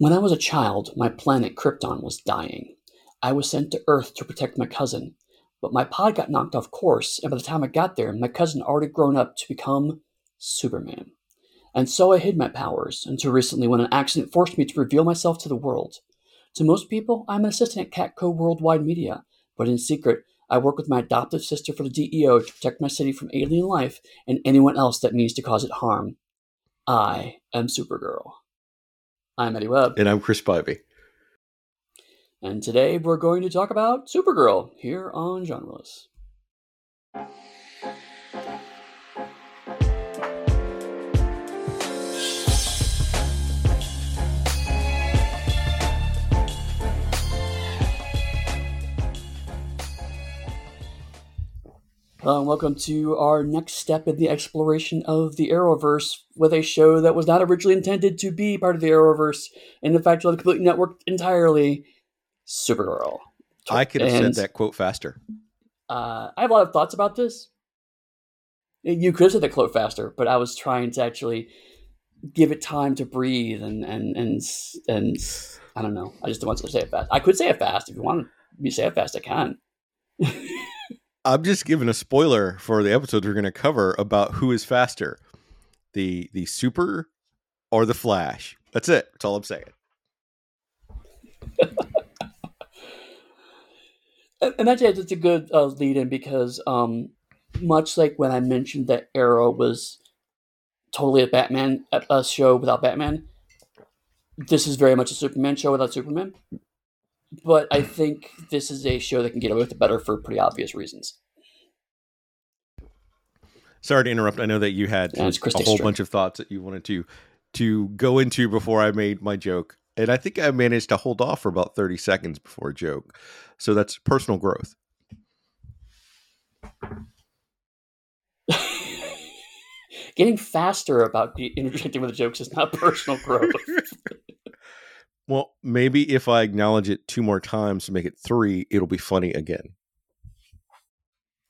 When I was a child, my planet Krypton was dying. I was sent to Earth to protect my cousin, but my pod got knocked off course, and by the time I got there, my cousin had already grown up to become Superman. And so I hid my powers until recently when an accident forced me to reveal myself to the world. To most people, I'm an assistant at Catco Worldwide Media, but in secret, I work with my adoptive sister for the DEO to protect my city from alien life and anyone else that means to cause it harm. I am Supergirl. I'm Eddy Webb. And I'm Chris Spivey. And today we're going to talk about Supergirl here on Genreless. Uh, welcome to our next step in the exploration of the Arrowverse with a show that was not originally intended to be part of the Arrowverse and in fact was completely networked entirely Supergirl. I could have and, said that quote faster. Uh, I have a lot of thoughts about this. You could have said that quote faster, but I was trying to actually give it time to breathe and and and and I don't know. I just don't want to say it fast. I could say it fast if you want me to say it fast. I can. I'm just giving a spoiler for the episodes we're going to cover about who is faster, the the Super or the Flash. That's it. That's all I'm saying. and that's it's a good uh, lead in because um, much like when I mentioned that Arrow was totally a Batman a show without Batman, this is very much a Superman show without Superman but I think this is a show that can get away with it better for pretty obvious reasons. Sorry to interrupt. I know that you had a whole bunch of thoughts that you wanted to to go into before I made my joke, and I think I managed to hold off for about thirty seconds before a joke. So that's personal growth. Getting faster about interjecting with jokes is not personal growth. Well, maybe if I acknowledge it two more times to make it three, it'll be funny again.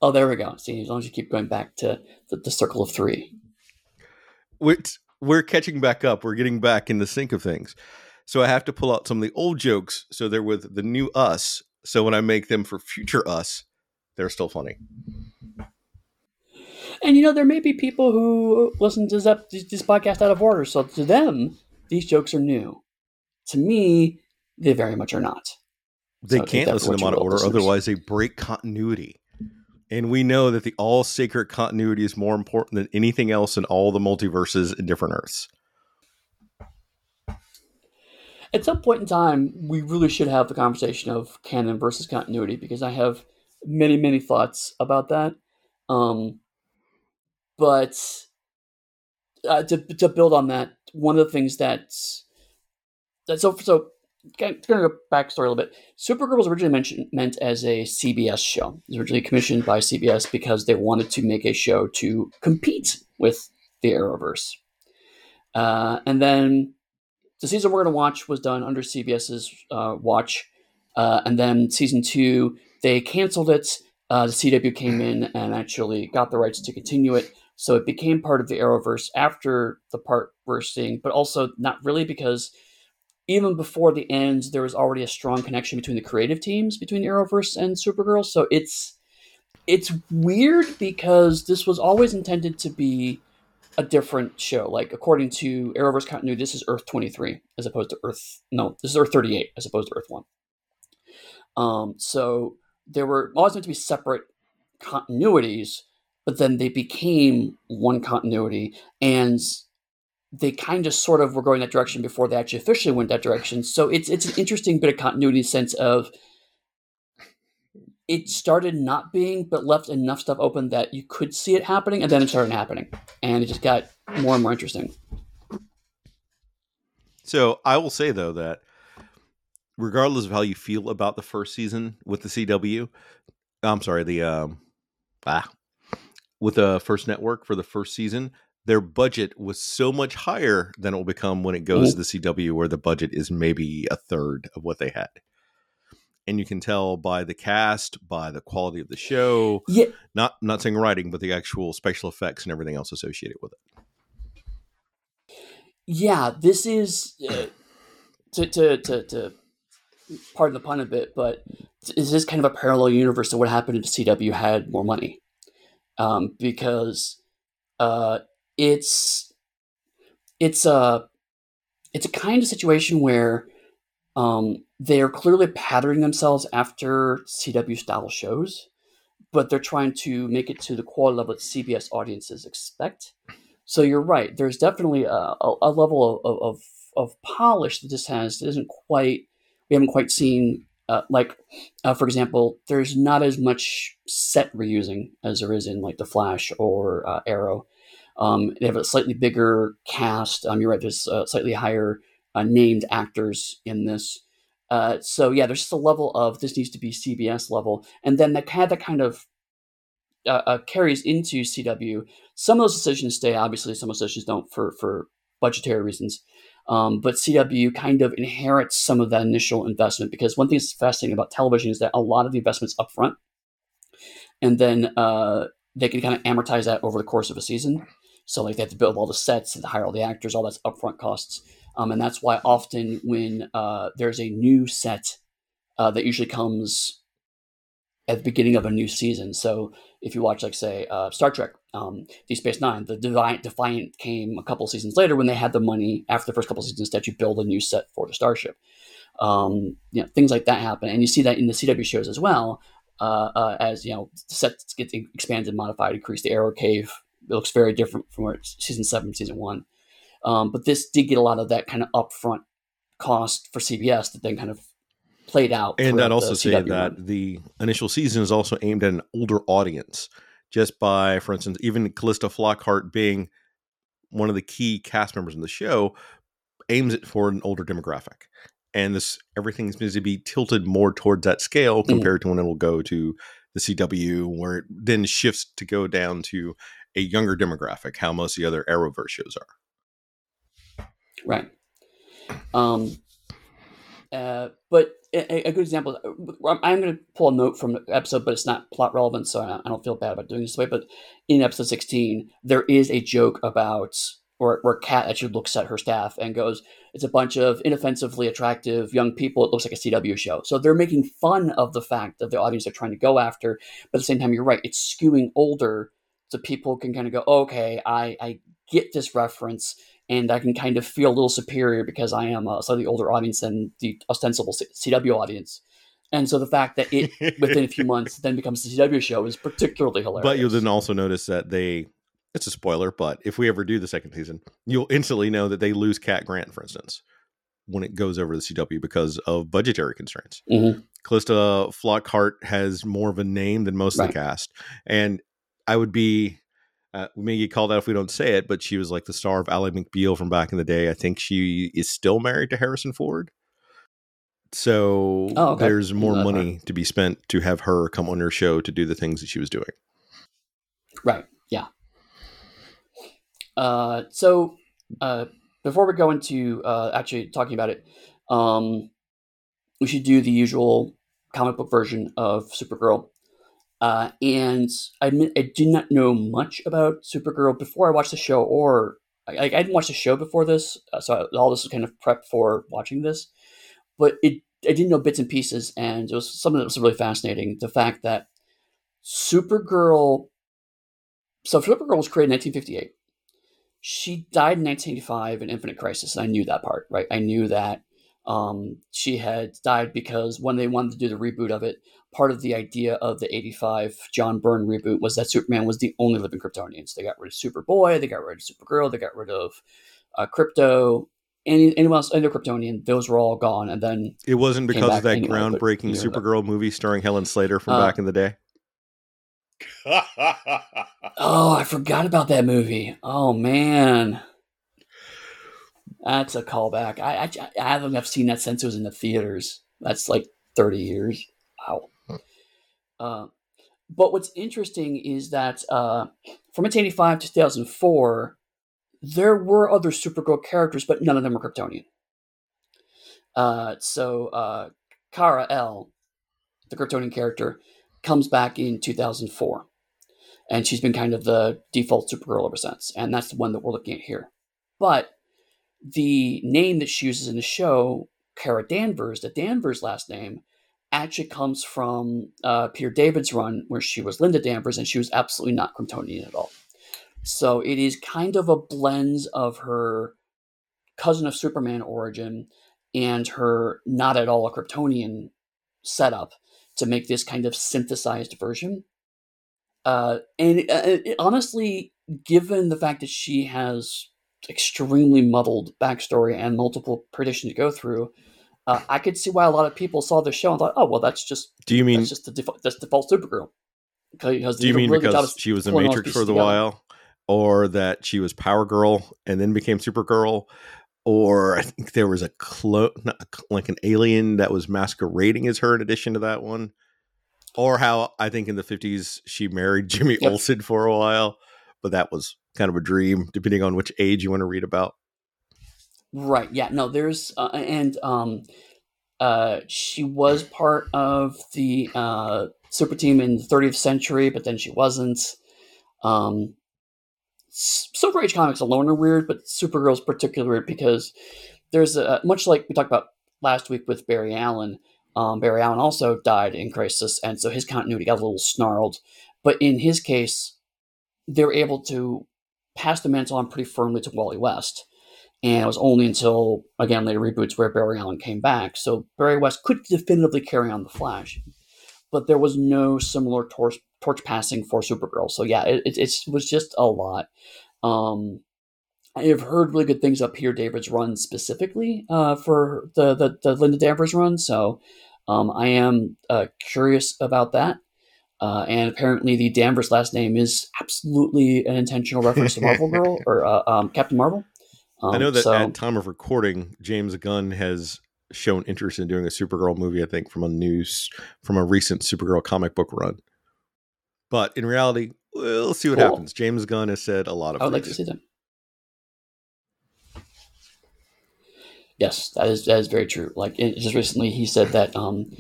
Oh, there we go. See, as long as you keep going back to the, the circle of three. Which we're catching back up. We're getting back in the sync of things. So I have to pull out some of the old jokes so they're with the new us. So when I make them for future us, they're still funny. And you know, there may be people who listen to this, this podcast out of order. So to them, these jokes are new. To me, they very much are not. They so can't listen to them out of order, listeners. otherwise they break continuity. And we know that the all sacred continuity is more important than anything else in all the multiverses and different Earths. At some point in time, we really should have the conversation of canon versus continuity because I have many, many thoughts about that. Um, but uh, to to build on that, one of the things that's so so going to go back story a little bit. Supergirl was originally mentioned, meant as a CBS show. It was originally commissioned by CBS because they wanted to make a show to compete with the Arrowverse. Uh, and then the season we're going to watch was done under CBS's uh, watch. Uh, and then season two, they canceled it. Uh, the CW came in and actually got the rights to continue it. So it became part of the Arrowverse after the part we're seeing, but also not really because – even before the end, there was already a strong connection between the creative teams between Arrowverse and Supergirl. So it's it's weird because this was always intended to be a different show. Like according to Arrowverse continuity, this is Earth twenty three as opposed to Earth. No, this is Earth thirty eight as opposed to Earth one. Um, so there were always meant to be separate continuities, but then they became one continuity, and they kind of sort of were going that direction before they actually officially went that direction. So it's it's an interesting bit of continuity sense of it started not being, but left enough stuff open that you could see it happening, and then it started happening, and it just got more and more interesting. So I will say though that regardless of how you feel about the first season with the CW, I'm sorry, the um, ah, with the first network for the first season, their budget was so much higher than it will become when it goes mm-hmm. to the CW, where the budget is maybe a third of what they had. And you can tell by the cast, by the quality of the show. Yeah. Not not saying writing, but the actual special effects and everything else associated with it. Yeah, this is uh, to, to, to, to pardon the pun a bit, but is this kind of a parallel universe to what happened if CW had more money? Um, because uh, it's it's a it's a kind of situation where um, they are clearly patterning themselves after CW style shows, but they're trying to make it to the quality level that CBS audiences expect. So you're right. There's definitely a, a, a level of, of, of polish that this has that isn't quite we haven't quite seen. Uh, like, uh, for example, there's not as much set reusing as there is in like the Flash or uh, Arrow. Um, they have a slightly bigger cast. Um, you're right. There's uh, slightly higher uh, named actors in this. Uh, so yeah, there's just a level of this needs to be CBS level, and then that had that kind of uh, uh, carries into CW. Some of those decisions stay, obviously. Some of those decisions don't for for budgetary reasons. Um, but CW kind of inherits some of that initial investment because one thing that's fascinating about television is that a lot of the investments upfront, and then uh, they can kind of amortize that over the course of a season. So like they have to build all the sets and hire all the actors, all that's upfront costs, um, and that's why often when uh, there's a new set uh, that usually comes at the beginning of a new season. So if you watch, like say, uh, Star Trek, um, Deep Space Nine, the Defiant, Defiant came a couple seasons later when they had the money after the first couple seasons that you build a new set for the starship. Um, you know, things like that happen, and you see that in the CW shows as well. Uh, uh, as you know, sets get expanded, modified, increased. The Arrow Cave it looks very different from where season seven, season one. Um, but this did get a lot of that kind of upfront cost for CBS that then kind of played out. And I'd also say that run. the initial season is also aimed at an older audience, just by, for instance, even Calista Flockhart being one of the key cast members in the show, aims it for an older demographic. And this everything seems to be tilted more towards that scale mm-hmm. compared mm. to when it will go to the CW, where it then shifts to go down to a younger demographic, how most of the other Arrowverse shows are. Right. Um, uh, but a, a, good example, uh, I'm going to pull a note from the episode, but it's not plot relevant, so I don't feel bad about doing this way. But in episode 16, there is a joke about where, where Cat actually looks at her staff and goes, It's a bunch of inoffensively attractive young people. It looks like a CW show. So they're making fun of the fact that the audience they're trying to go after. But at the same time, you're right, it's skewing older so people can kind of go, okay, I, I get this reference and I can kind of feel a little superior because I am a slightly older audience than the ostensible CW audience. And so the fact that it within a few months then becomes the CW show is particularly hilarious. But you'll then also notice that they it's a spoiler, but if we ever do the second season, you'll instantly know that they lose Cat Grant, for instance, when it goes over to the CW because of budgetary constraints. Mm-hmm. Calista Flockhart has more of a name than most right. of the cast. And I would be uh, we may get called out if we don't say it, but she was like the star of Ally McBeal from back in the day. I think she is still married to Harrison Ford. So oh, okay. there's more money to be spent to have her come on her show to do the things that she was doing. Right. Yeah. Uh, so uh, before we go into uh, actually talking about it, um, we should do the usual comic book version of Supergirl. Uh, and I admit I did not know much about Supergirl before I watched the show, or I, I didn't watch the show before this, uh, so all this was kind of prep for watching this. But it I didn't know bits and pieces, and it was something that was really fascinating. The fact that Supergirl, so Supergirl was created in 1958. She died in 1985 in Infinite Crisis, and I knew that part, right? I knew that um, she had died because when they wanted to do the reboot of it, part of the idea of the 85 John Byrne reboot was that Superman was the only living Kryptonians. They got rid of Superboy, they got rid of Supergirl, they got rid of uh, Krypto, any, anyone else, any Kryptonian, those were all gone. And then it wasn't because of that anyway, groundbreaking Supergirl movie starring Helen Slater from uh, back in the day. oh, I forgot about that movie. Oh man. That's a callback. I, I, I haven't have seen that since it was in the theaters. That's like 30 years. Wow. Uh, but what's interesting is that uh, from 1985 to 2004, there were other Supergirl characters, but none of them were Kryptonian. Uh, so uh, Kara El, the Kryptonian character, comes back in 2004. And she's been kind of the default Supergirl ever since. And that's the one that we're looking at here. But the name that she uses in the show Kara Danvers, the Danvers last name, actually comes from uh, Peter David's run where she was Linda Danvers and she was absolutely not Kryptonian at all. So it is kind of a blend of her cousin of Superman origin and her not at all a Kryptonian setup to make this kind of synthesized version. Uh, and uh, it, honestly, given the fact that she has extremely muddled backstory and multiple predictions to go through, uh, I could see why a lot of people saw the show and thought, "Oh, well, that's just do you mean that's just the default that's default Supergirl." Because do you mean really because she was a Matrix for the together. while, or that she was Power Girl and then became Supergirl, or I think there was a clo- like an alien that was masquerading as her in addition to that one, or how I think in the fifties she married Jimmy yep. Olsen for a while, but that was kind of a dream, depending on which age you want to read about. Right. Yeah. No. There's uh, and um, uh, she was part of the uh, super team in the 30th century, but then she wasn't. Um, Silver Age comics alone are weird, but Supergirl's particularly weird because there's a much like we talked about last week with Barry Allen. Um, Barry Allen also died in Crisis, and so his continuity got a little snarled. But in his case, they're able to pass the mantle on pretty firmly to Wally West. And it was only until, again, later reboots where Barry Allen came back. So Barry West could definitively carry on The Flash. But there was no similar torch, torch passing for Supergirl. So yeah, it, it, it was just a lot. Um, I've heard really good things Peter, David's run specifically uh, for the, the, the Linda Danvers run. So um, I am uh, curious about that. Uh, and apparently, the Danvers last name is absolutely an intentional reference to Marvel Girl or uh, um, Captain Marvel. Um, I know that so, at time of recording, James Gunn has shown interest in doing a Supergirl movie. I think from a news from a recent Supergirl comic book run. But in reality, we'll see what cool. happens. James Gunn has said a lot of. I would things. like to see them. Yes, that is that is very true. Like just recently, he said that um,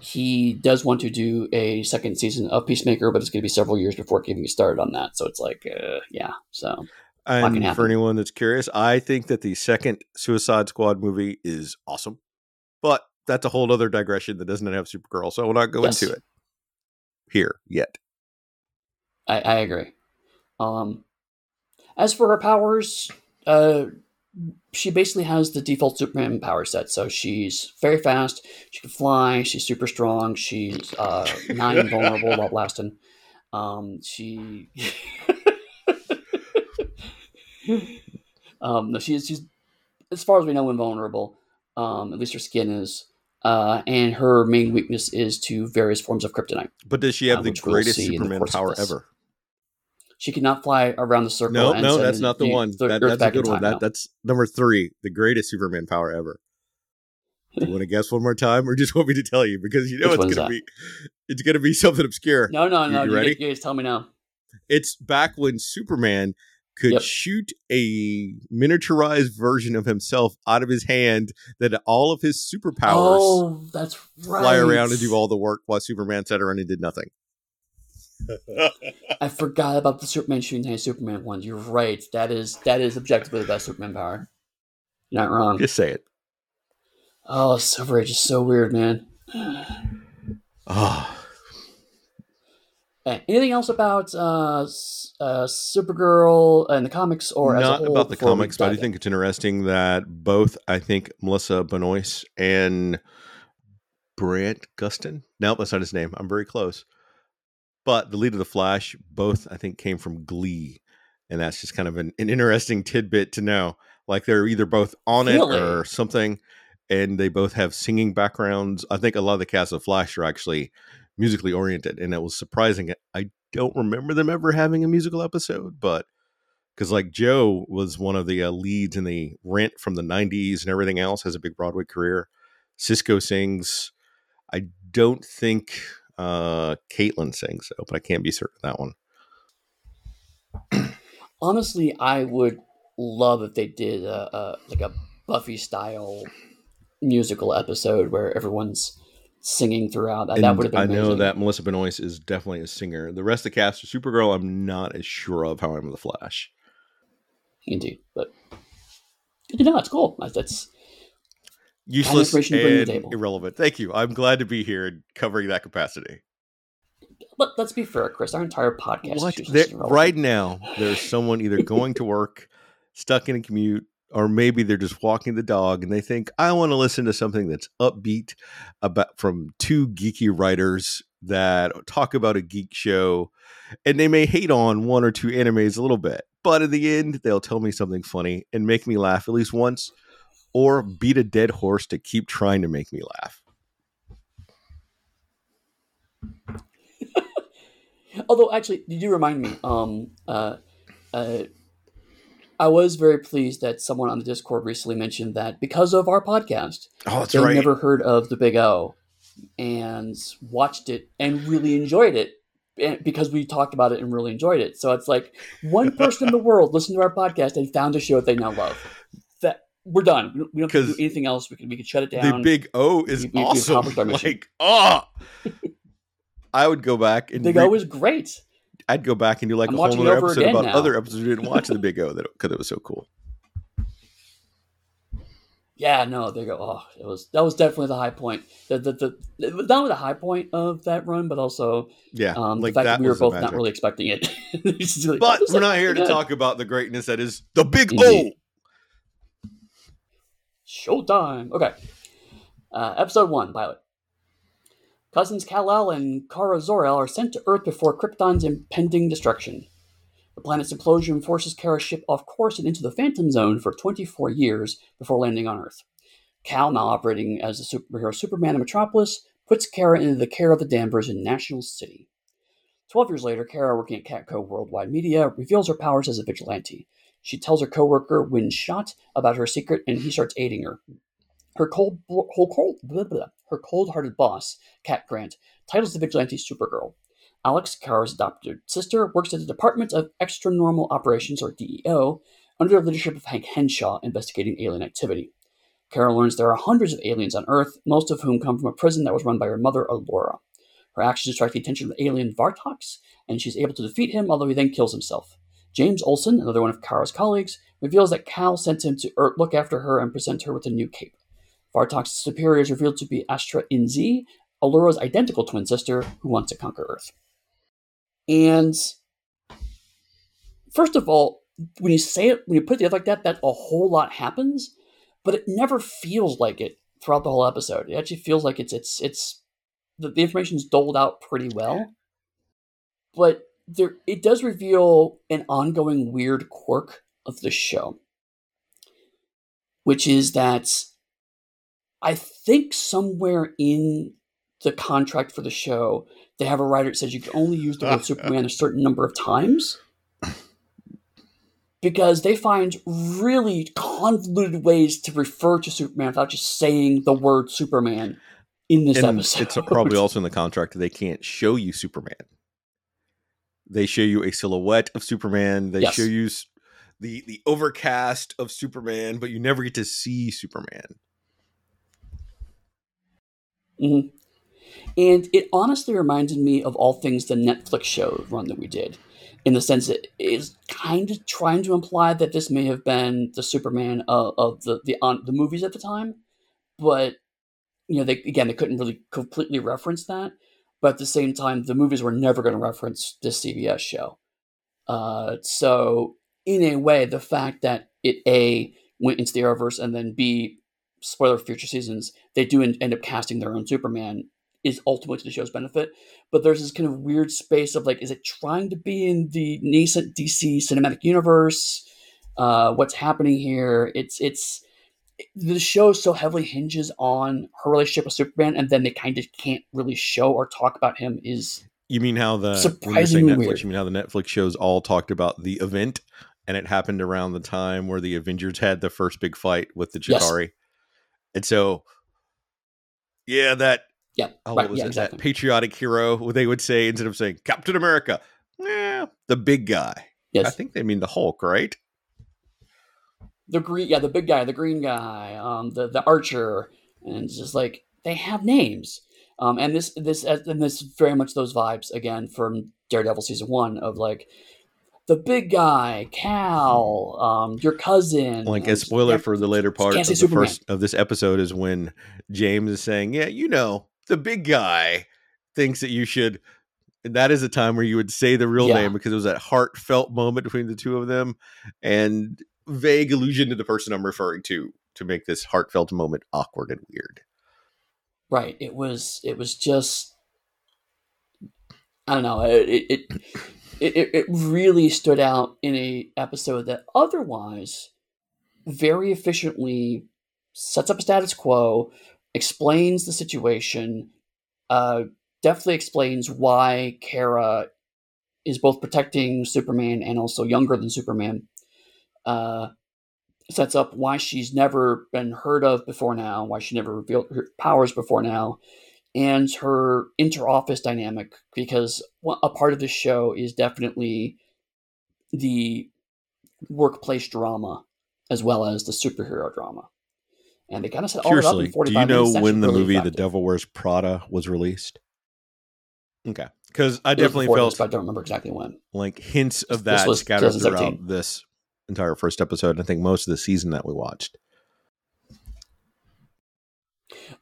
he does want to do a second season of Peacemaker, but it's going to be several years before getting started on that. So it's like, uh, yeah. So, and for anyone that's curious, I think that the second Suicide Squad movie is awesome, but that's a whole other digression that doesn't have Supergirl. So I will not go yes. into it here yet. I, I agree. Um, as for her powers, uh, she basically has the default Superman power set. So she's very fast. She can fly. She's super strong. She's uh, not invulnerable while blasting. Um, she. um, no, she's she's as far as we know invulnerable. Um, at least her skin is. Uh, and her main weakness is to various forms of kryptonite. But does she have uh, the greatest we'll Superman power ever? She cannot fly around the circle. No, no, that's not the one. That, that's a good one. That, that's number three, the greatest Superman power ever. Do you want to guess one more time, or just want me to tell you because you know Which it's gonna be it's gonna be something obscure. No, no, no. You, you ready? You guys tell me now. It's back when Superman could yep. shoot a miniaturized version of himself out of his hand that all of his superpowers oh, that's right. fly around and do all the work while Superman sat around and did nothing. I forgot about the Superman shooting high Superman ones. You're right. That is that is objectively the best Superman power. You're not wrong. Just say it. Oh, Silver Age is so weird, man. oh. Anything else about uh, uh, Supergirl and the comics, or not about the comics? But I do think it's interesting that both I think Melissa Benoist and Brant Gustin. No, that's not his name. I'm very close but the lead of the Flash, both I think came from Glee, and that's just kind of an, an interesting tidbit to know. Like they're either both on really? it or something, and they both have singing backgrounds. I think a lot of the cast of Flash are actually musically oriented, and it was surprising. I don't remember them ever having a musical episode, but because like Joe was one of the uh, leads in the Rent from the '90s and everything else, has a big Broadway career. Cisco sings. I don't think uh, Caitlin sings so, but I can't be certain that one. Honestly, I would love if they did a like a Buffy style musical episode where everyone's singing throughout. That, that would have been. I amazing. know that Melissa Benoist is definitely a singer. The rest of the cast of Supergirl, I'm not as sure of. How I'm the Flash. Indeed, but you know, it's cool. That's Useless information to bring to and irrelevant. Thank you. I'm glad to be here and covering that capacity. But let's be fair, Chris. Our entire podcast is What? Right now, there's someone either going to work, stuck in a commute, or maybe they're just walking the dog and they think, I want to listen to something that's upbeat about from two geeky writers that talk about a geek show. And they may hate on one or two animes a little bit, but in the end, they'll tell me something funny and make me laugh at least once or beat a dead horse to keep trying to make me laugh. Although, actually, you do remind me. Um, uh, uh, I was very pleased that someone on the Discord recently mentioned that because of our podcast, Oh, that's they right. never heard of the Big O and watched it and really enjoyed it eh, because we talked about it and really enjoyed it. So it's like one person in the world listened to our podcast and found a show that they now love. That we're done. We don't- We don't have to 'Cause do anything else. We can we can shut it down. the big O is We- we- we awesome. accomplished our mission. Like, oh, I would go back and Big re- O is great. I'd go back and do like I'm a whole other episode about now. other episodes we didn't watch the Big O that because it was so cool. Yeah, no, they go. Oh, it was that was definitely the high point. The the, the was not only the high point of that run, but also Yeah, um, like the fact that that we were both not really expecting it. Like, But we're looks not here to good. talk about the greatness that is the Big Indeed. O. Showtime. Okay. Uh, episode one, pilot. Cousins Kal-El and Kara Zor-El are sent to Earth before Krypton's impending destruction. The planet's implosion forces Kara's ship off course and into the Phantom Zone for 24 years before landing on Earth. Kal, now operating as the superhero Superman in Metropolis, puts Kara into the care of the Danvers in National City. Twelve years later, Kara, working at Catco Worldwide Media, reveals her powers as a vigilante. She tells her coworker Winn Schott about her secret, and he starts aiding her. Her cold, her cold, blah, blah, her cold-hearted boss, Cat Grant, titles the vigilante Supergirl. Alex, Kara's adopted sister, works at the Department of Extra Normal Operations, or DEO, under the leadership of Hank Henshaw, investigating alien activity. Kara learns there are hundreds of aliens on Earth, most of whom come from a prison that was run by her mother, Alura. Her actions attract the attention of the alien Vartox, and she's able to defeat him, although he then kills himself. James Olsen, another one of Kara's colleagues, reveals that Kal sent him to Earth look after her and present her with a new cape. Vartox's superior is revealed to be Astra In-Ze, Alura's identical twin sister, who wants to conquer Earth. And first of all, when you say it, when you put it together like that, that a whole lot happens, but it never feels like it throughout the whole episode. It actually feels like it's it's it's the, the information's doled out pretty well, but there it does reveal an ongoing weird quirk of the show, which is that I think somewhere in the contract for the show they have a writer that says you can only use the word Superman a certain number of times because they find really convoluted ways to refer to Superman without just saying the word Superman in this and episode. it's probably also in the contract that they can't show you Superman. They show you a silhouette of Superman. They Yes. show you the the overcast of Superman, but you never get to see Superman. Mhm. And it honestly reminded me of all things the Netflix show run that we did, in the sense that it is kind of trying to imply that this may have been the Superman of, of the the on the movies at the time, but you know, they again they couldn't really completely reference that. But at the same time, the movies were never going to reference this CBS show. Uh, so in a way, the fact that it a went into the Arrowverse and then b spoiler for future seasons, they do en- end up casting their own Superman is ultimately to the show's benefit. But there's this kind of weird space of like, is it trying to be in the nascent DC cinematic universe? Uh, what's happening here? It's it's the show so heavily hinges on her relationship with Superman, and then they kind of can't really show or talk about him. Is You mean how the Surprisingly Netflix? weird. You mean how the Netflix shows all talked about the event, and it happened around the time where the Avengers had the first big fight with the Yes. And so yeah, that yeah, oh, right, what was yeah, it? exactly. That patriotic hero, what they would say instead of saying Captain America, eh, the big guy. yes, I think they mean the Hulk, right? the green, yeah, the big guy, the green guy, um, the the archer, and it's just like they have names. Um, and this this and this very much those vibes again from Daredevil season one of like the big guy, Kal, um, your cousin. Like a spoiler for the later part of the Superman. first of this episode is when James is saying, "Yeah, you know, the big guy thinks that you should." And that is a time where you would say the real Yeah. name because it was that heartfelt moment between the two of them, and vague allusion to the person I'm referring to to make this heartfelt moment awkward and weird. Right. It was. It was just. I don't know. It it it, it it really stood out in a episode that otherwise very efficiently sets up a status quo, explains the situation, uh, definitely explains why Kara is both protecting Superman and also younger than Superman. Uh, sets up why she's never been heard of before now, why she never revealed her powers before now, and her inter-office dynamic. Because a part of this show is definitely the workplace drama as well as the superhero drama, and they kind of set all up in do you know when the really movie The. Devil Wears Prada was released? Okay, because I It definitely felt this, I don't remember exactly when. like hints of that scattered throughout this entire first episode. and I think most of the season that we watched.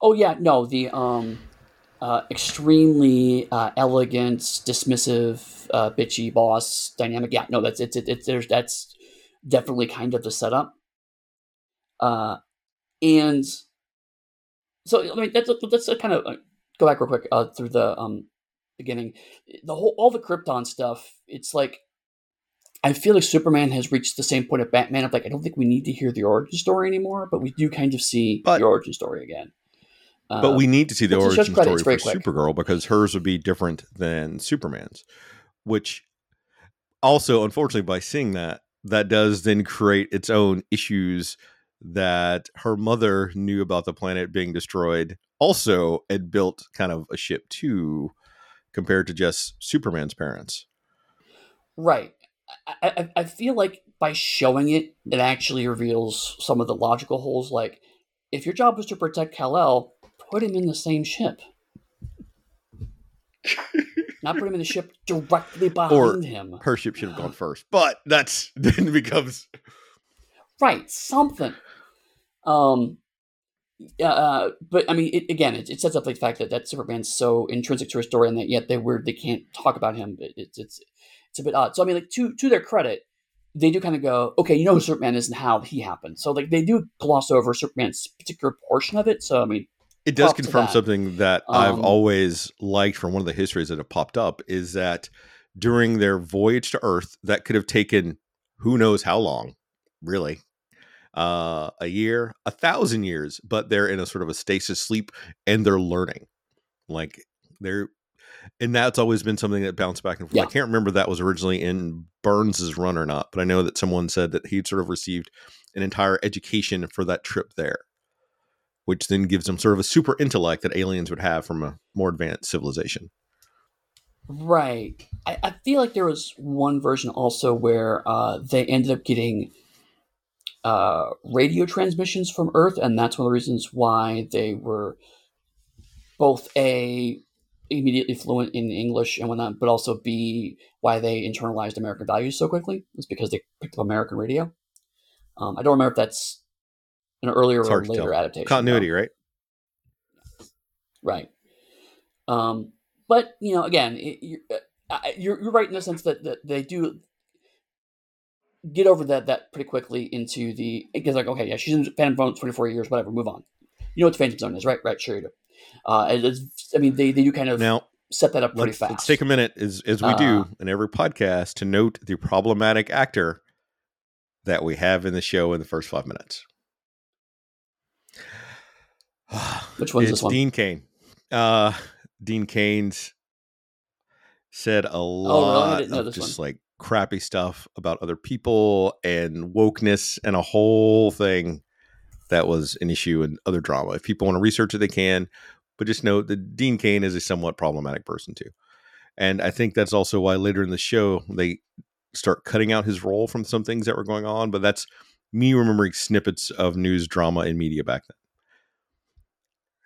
Oh yeah, no, the um, uh, extremely uh, elegant, dismissive, uh, bitchy boss dynamic. Yeah, no, that's it's it, it's there's that's definitely kind of the setup. Uh, and so I mean that's let's kind of uh, go back real quick uh, through the um beginning. The whole all the Krypton stuff. It's like I feel like Superman has reached the same point of Batman of like I don't think we need to hear the origin story anymore, but we do kind of see But- the origin story again. But Uh, we need to see the but origin story for quick. Supergirl because hers would be different than Superman's. Which also, unfortunately, by seeing that, that does then create its own issues that her mother knew about the planet being destroyed, also had built kind of a ship too, compared to just Superman's parents. Right. I, I, I feel like by showing it, it actually reveals some of the logical holes. Like, if your job was to protect Kal-El, put him in the same ship. Not put him in the ship directly behind him. Her ship should have gone first, but that's then becomes Right, something. Um, yeah, uh, but I mean, it, again, it, it sets up the fact that, that Superman's so intrinsic to her story, and that yet they weird they can't talk about him. It, it's it's it's a bit odd. So I mean, like to to their credit, they do kind of go, okay, you know who Superman is and how he happened. So like they do gloss over Superman's particular portion of it. So I mean, it does confirm something that I've Um, always liked from one of the histories that have popped up is that during their voyage to Earth, that could have taken who knows how long, really, uh, a year, a thousand years, but they're in a sort of a stasis sleep and they're learning, like they're, and that's always been something that bounced back and forth. Yeah. I can't remember if that was originally in Byrne's run or not, but I know that someone said that he'd sort of received an entire education for that trip there which then gives them sort of a super intellect that aliens would have from a more advanced civilization. Right. I, I feel like there was one version also where uh, they ended up getting uh, radio transmissions from Earth, and that's one of the reasons why they were both a immediately fluent in English and whatnot, but also b why they internalized American values so quickly is because they picked up American radio. Um, I don't remember if that's an earlier or later adaptation. Continuity, right? Right. Um, but you know, again, it, you're, uh, you're you're right in the sense that, that they do get over that that pretty quickly into the because like okay, yeah, she's in Phantom Zone twenty four years, whatever, move on. You know what the Phantom Zone is, right? Right, sure you do. Uh, I mean, they, they do kind of Now, set that up pretty let's, fast. let's take a minute, as, as we Uh, do in every podcast, to note the problematic actor that we have in the show in the first five minutes. Which one's it's this one? Dean Cain. Uh, Dean Cain's said a Oh, really? Lot didn't of just one. like crappy stuff about other people and wokeness and a whole thing that was an issue in other drama. If people want to research it, they can. But just know that Dean Cain is a somewhat problematic person too. And I think that's also why later in the show they start cutting out his role from some things that were going on. But that's me remembering snippets of news drama and media back then.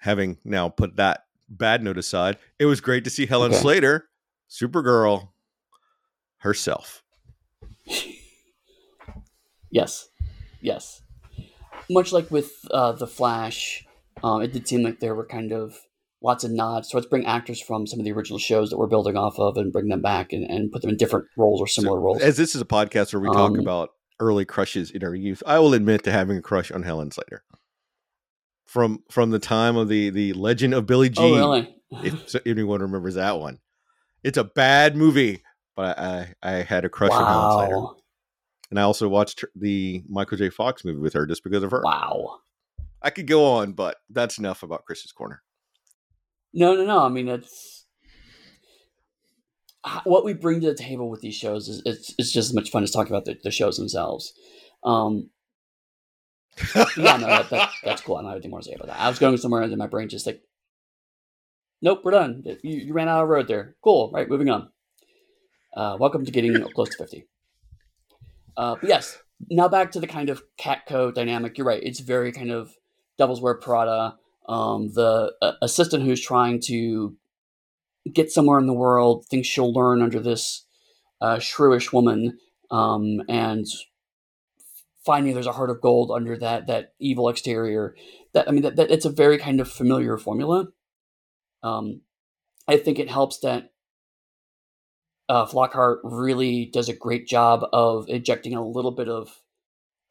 Having now put that bad note aside, it was great to see Helen Okay. Slater, Supergirl herself. yes, yes. Much like with uh, the Flash, um, it did seem like there were kind of lots of nods. So let's bring actors from some of the original shows that we're building off of and bring them back and, and put them in different roles or similar So, roles. As this is a podcast where we talk Um, about early crushes in our youth, I will admit to having a crush on Helen Slater. From from the time of the the Legend of Billie Jean, oh, really? if so- anyone remembers that one, it's a bad movie, but I I, I had a crush on Helen Slater, and I also watched the Michael J. Fox movie with her just because of her. Wow. I could go on, but that's enough about Chris's corner. No, no, no. I mean, it's what we bring to the table with these shows is it's, it's just as much fun as talking about the, the shows themselves. Um, yeah, no, that, that, that's cool. I don't have anything more to say about that. I was going somewhere and then my brain just like, nope, we're done. You, you ran out of road there. Cool. Right, moving on. Uh, welcome to getting close to 50. Uh, but yes, now back to the kind of Catco dynamic. You're right. It's very kind of Devil's Wear Prada. Um, the uh, assistant who's trying to get somewhere in the world thinks she'll learn under this uh, shrewish woman, um, and finding there's a heart of gold under that that evil exterior. That I mean, that, that it's a very kind of familiar formula. Um, I think it helps that uh, Flockhart really does a great job of injecting a little bit of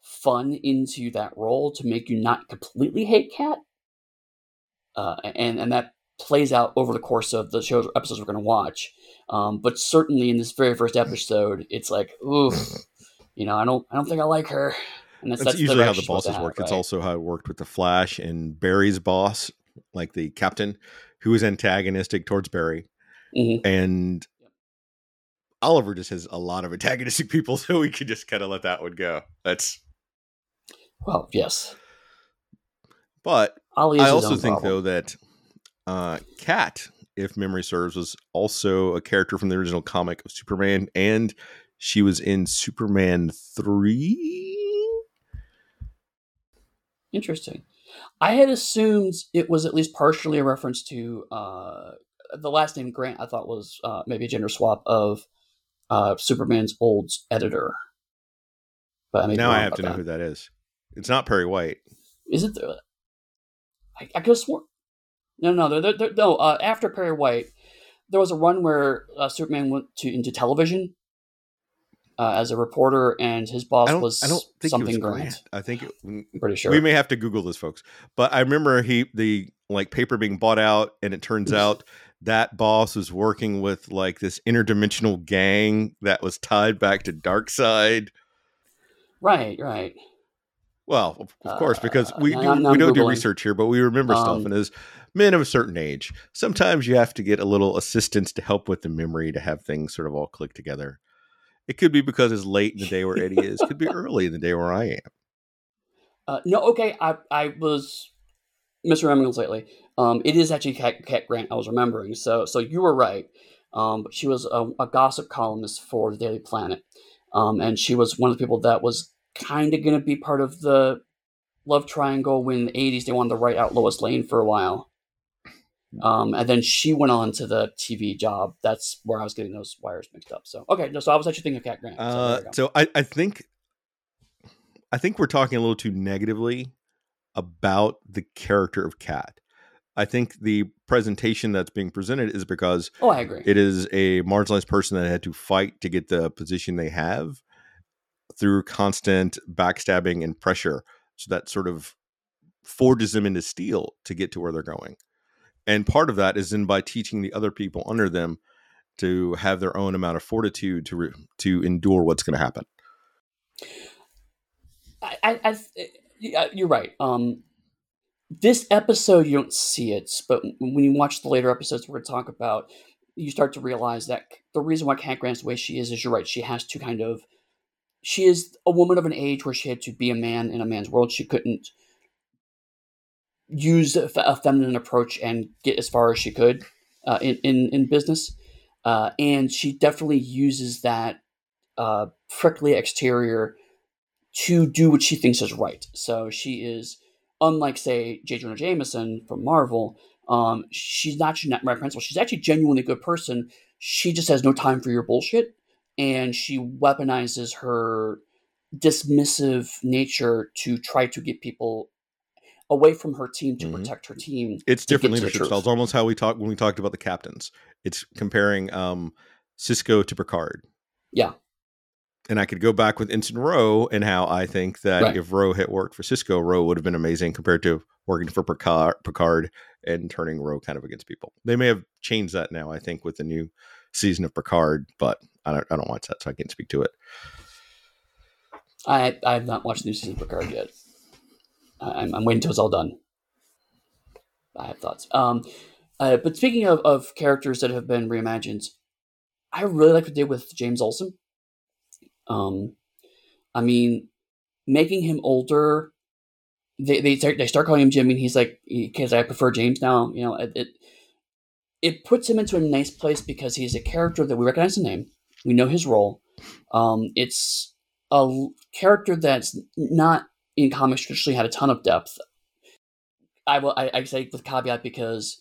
fun into that role to make you not completely hate Cat. Uh, and and that plays out over the course of the shows episodes we're going to watch. Um, but certainly in this very first episode, it's like, ooh, you know, I don't, I don't think I like her. And That's, usually how the direction you're supposed to bosses work. It's right? also how it worked with the Flash and Barry's boss, like the captain, who was antagonistic towards Barry, Mhm. and Oliver just has a lot of antagonistic people, so we could just kind of let that one go. That's. Well, yes. But I also think problem. though that uh, Cat, if memory serves, was also a character from the original comic of Superman, and she was in Superman three. Interesting. I had assumed it was at least partially a reference to uh, the last name Grant. I thought was uh, maybe a gender swap of uh, Superman's old editor. But I Now I have to know that. who that is. It's not Perry White. Is it the? I, I could have sworn. No, no, there, there- no. Uh, after Perry White, there was a run where uh, Superman went to into television uh, as a reporter, and his boss was I don't think something was Grant. Grant. I think it, I'm pretty sure. we may have to Google this, folks. But I remember he the like paper being bought out, and it turns out that boss was working with like this interdimensional gang that was tied back to Darkseid. right, right. Well, of, course, because Uh, we now do, I'm- we I'm don't do research here, but we remember stuff. Um, And as men of a certain age, sometimes you have to get a little assistance to help with the memory to have things sort of all click together. It could be because it's late in the day where Eddy is. Could be early in the day where I am. Uh, no, okay. I I was misremembering slightly. Um, it is actually Cat, Cat Grant. I was remembering. So so you were right. Um, but she was a, a gossip columnist for the Daily Planet, um, and she was one of the people that was kind of going to be part of the love triangle when in the '80s they wanted to write out Lois Lane for a while. Um, and then she went on to the TV job. That's where I was getting those wires mixed up. So okay, no, so I was actually thinking of Cat Grant. So, Uh, so I, I think I think we're talking a little too negatively about the character of Cat. I think the presentation that's being presented is because oh, I agree. it is a marginalized person that had to fight to get the position they have through constant backstabbing and pressure. So that sort of forges them into steel to get to where they're going. And part of that is in by teaching the other people under them to have their own amount of fortitude to re- to endure what's going to happen. I, I, I you're right. Um, this episode you don't see it, but when you watch the later episodes we're going to talk about, you start to realize that the reason why Cat Grant's the way she is is you're right. She has to kind of, she is a woman of an age where she had to be a man in a man's world. She couldn't use a, feminine approach and get as far as she could uh, in, in in business, uh, and she definitely uses that uh, prickly exterior to do what she thinks is right. So she is, unlike, say, J. Jonah Jameson from Marvel, um, she's not she's not my principal. She's actually genuinely a good person. She just has no time for your bullshit. and she weaponizes her dismissive nature to try to get people away from her team to Mhm. protect her team. It's different get to the leadership styles. Almost how we talked when we talked about the captains. It's comparing um, Sisko to Picard. Yeah. And I could go back with Ensign Ro and how I think that Right. if Ro had worked for Sisko, Ro would have been amazing compared to working for Picard, Picard and turning Ro kind of against people. They may have changed that now, I think, with the new season of Picard, but I don't, I don't watch that, so I can't speak to it. I I have not watched the new season of Picard yet. I'm, I'm waiting until it's all done. I have thoughts. Um, uh, but speaking of, of characters that have been reimagined, I really like what they did with James Olsen. Um, I mean, making him older. They they start, they start calling him Jimmy. And he's like, because I prefer James now. You know, it, it it puts him into a nice place because he's a character that we recognize the name. We know his role. Um, it's a character that's not in comics traditionally had a ton of depth. I will I, I say with caveat because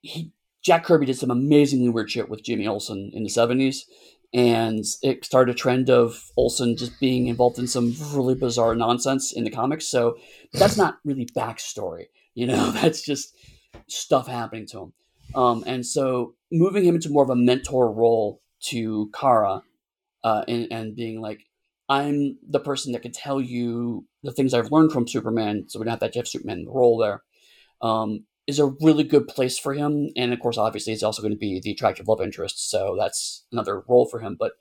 he Jack Kirby did some amazingly weird shit with Jimmy Olsen in the seventies, and it started a trend of Olsen just being involved in some really bizarre nonsense in the comics. So that's not really backstory, you know. That's just stuff happening to him. Um, and so moving him into more of a mentor role to Kara, uh, and, and being like, I'm the person that can tell you the things I've learned from Superman, so we don't have that Jeff Superman role there. Um, is a really good place for him, and of course, obviously, he's also going to be the attractive love interest, so that's another role for him. But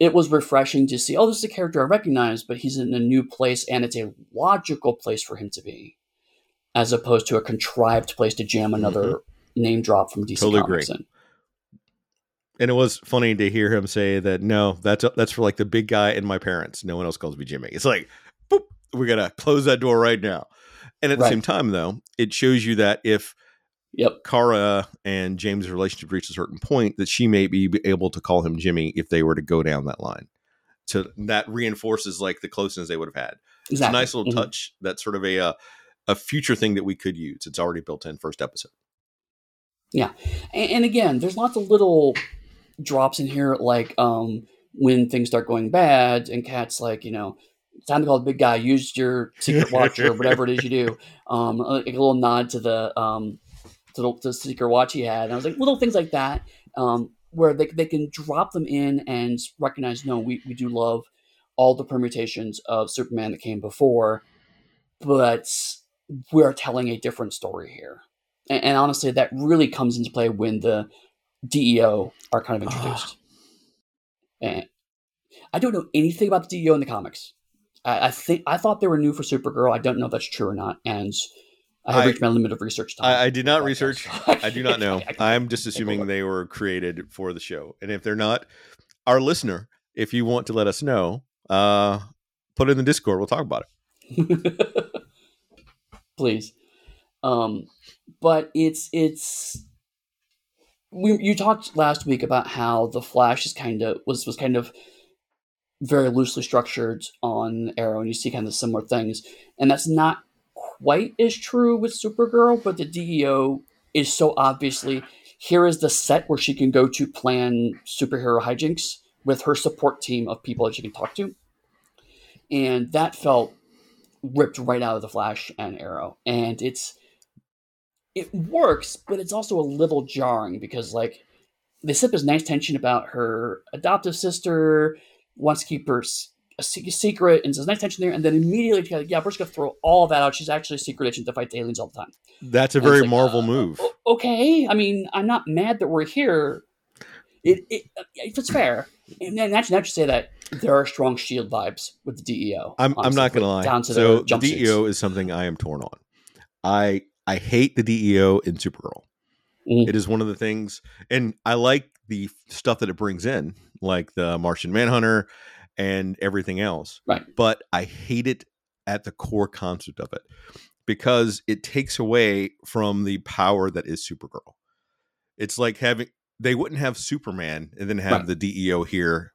it was refreshing to see. Oh, this is a character I recognize, but he's in a new place, and it's a logical place for him to be, as opposed to a contrived place to jam another name drop from DC Totally Comics agree. in. And it was funny to hear him say that no, that's that's for like the big guy and my parents. No one else calls me Jimmy. It's like, boop, we gotta close that door right now. And at the same time, though, it shows you that if Yep. Kara and James' relationship reached a certain point, that she may be able to call him Jimmy if they were to go down that line. So that reinforces like the closeness they would have had. It's a nice little Mhm. touch. That's sort of a uh, a future thing that we could use. It's already built in first episode. And, and again, there's lots of little drops in here, like um, when things start going bad, and Cat's like, you know, time to call the big guy. Use your secret watch or whatever it is you do. Um, like a little nod to the um, to the, to the secret watch he had. And I was like, little things like that, um, where they they can drop them in and recognize, no, we we do love all the permutations of Superman that came before, but we're telling a different story here. And, and honestly, that really comes into play when the DEO are kind of introduced. and I don't know anything about the DEO in the comics. I, I think I thought they were new for Supergirl. I don't know if that's true or not, and I have I- reached my limit of research time. I, I did not research. I do not know. I- I'm just assuming they were created for the show. And if they're not, our listener, if you want to let us know, uh, put it in the Discord. We'll talk about it. please um but it's it's we, you talked last week about how the flash is kind of was was kind of very loosely structured on arrow and you see kind of similar things. And that's not quite as true with supergirl but the deo is so obviously here is the set where she can go to plan superhero hijinks with her support team of people that she can talk to. And that felt ripped right out of the Flash and Arrow, and it's it works, but it's also a little jarring because like they set this nice tension about her adoptive sister wants to keep her a se- secret, and there's nice tension there, and then immediately like, yeah, we're just gonna throw all that out. She's actually a secret agent that fights aliens all the time. That's a And very like, Marvel uh, move. okay, I mean, I'm not mad that we're here. It, it if it's fair, and then actually, not to say that there are strong Shield vibes with the DEO. I'm, I'm not gonna lie. Down to so the the. DEO is something I am torn on. I I hate the DEO in Supergirl. Mhm. It is one of the things, and I like the stuff that it brings in, like the Martian Manhunter and everything else. Right. But I hate it at the core concept of it because it takes away from the power that is Supergirl. It's like having they wouldn't have Superman and then have Right. the DEO here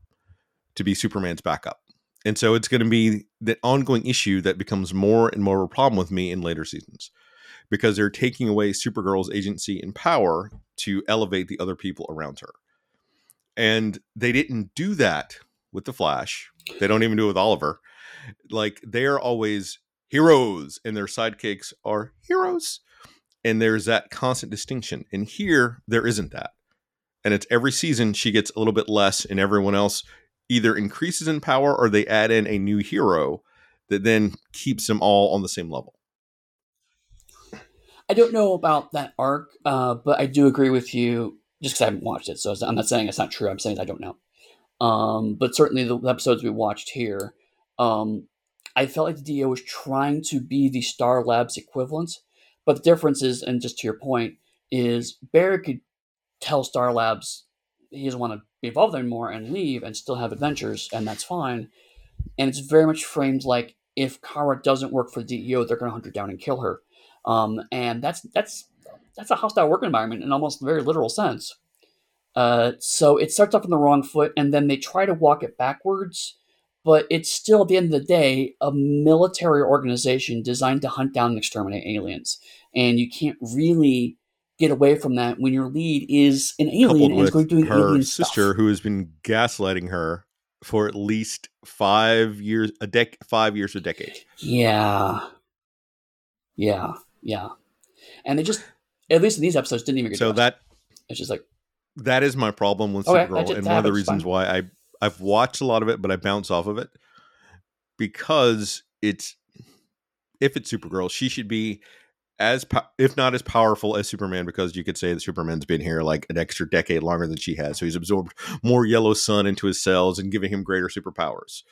to be Superman's backup. And so it's going to be the ongoing issue that becomes more and more of a problem with me in later seasons because they're taking away Supergirl's agency and power to elevate the other people around her. And they didn't do that with the Flash. They don't even do it with Oliver. Like they are always heroes and their sidekicks are heroes. And there's that constant distinction. And here there isn't that. And it's every season she gets a little bit less and everyone else either increases in power or they add in a new hero that then keeps them all on the same level. I don't know about that arc, uh, but I do agree with you just because I haven't watched it. So I'm not saying it's not true. I'm saying I don't know. Um, but certainly the episodes we watched here, um, I felt like the DEO was trying to be the Star Labs equivalent. But the difference is, and just to your point, is Barry could tell Star Labs he doesn't want to be involved anymore and leave and still have adventures, and that's fine. And it's very much framed like if Kara doesn't work for the DEO, they're going to hunt her down and kill her. Um, and that's that's that's a hostile work environment in almost a very literal sense. Uh, so it starts off on the wrong foot, and then they try to walk it backwards. But it's still, at the end of the day, a military organization designed to hunt down and exterminate aliens. And you can't really get away from that when your lead is an alien and is going doing her alien sister stuff. who has been gaslighting her for at least five years a dec five years or decades Yeah, yeah, yeah. And they just, at least in these episodes, didn't even get so that it's just like that is my problem with Okay, Supergirl, and one of the reasons fine. why I I've watched a lot of it, but I bounce off of it because it's if it's Supergirl, she should be as po- if not as powerful as Superman, because you could say that Superman's been here like an extra decade longer than she has, so he's absorbed more yellow sun into his cells and giving him greater superpowers.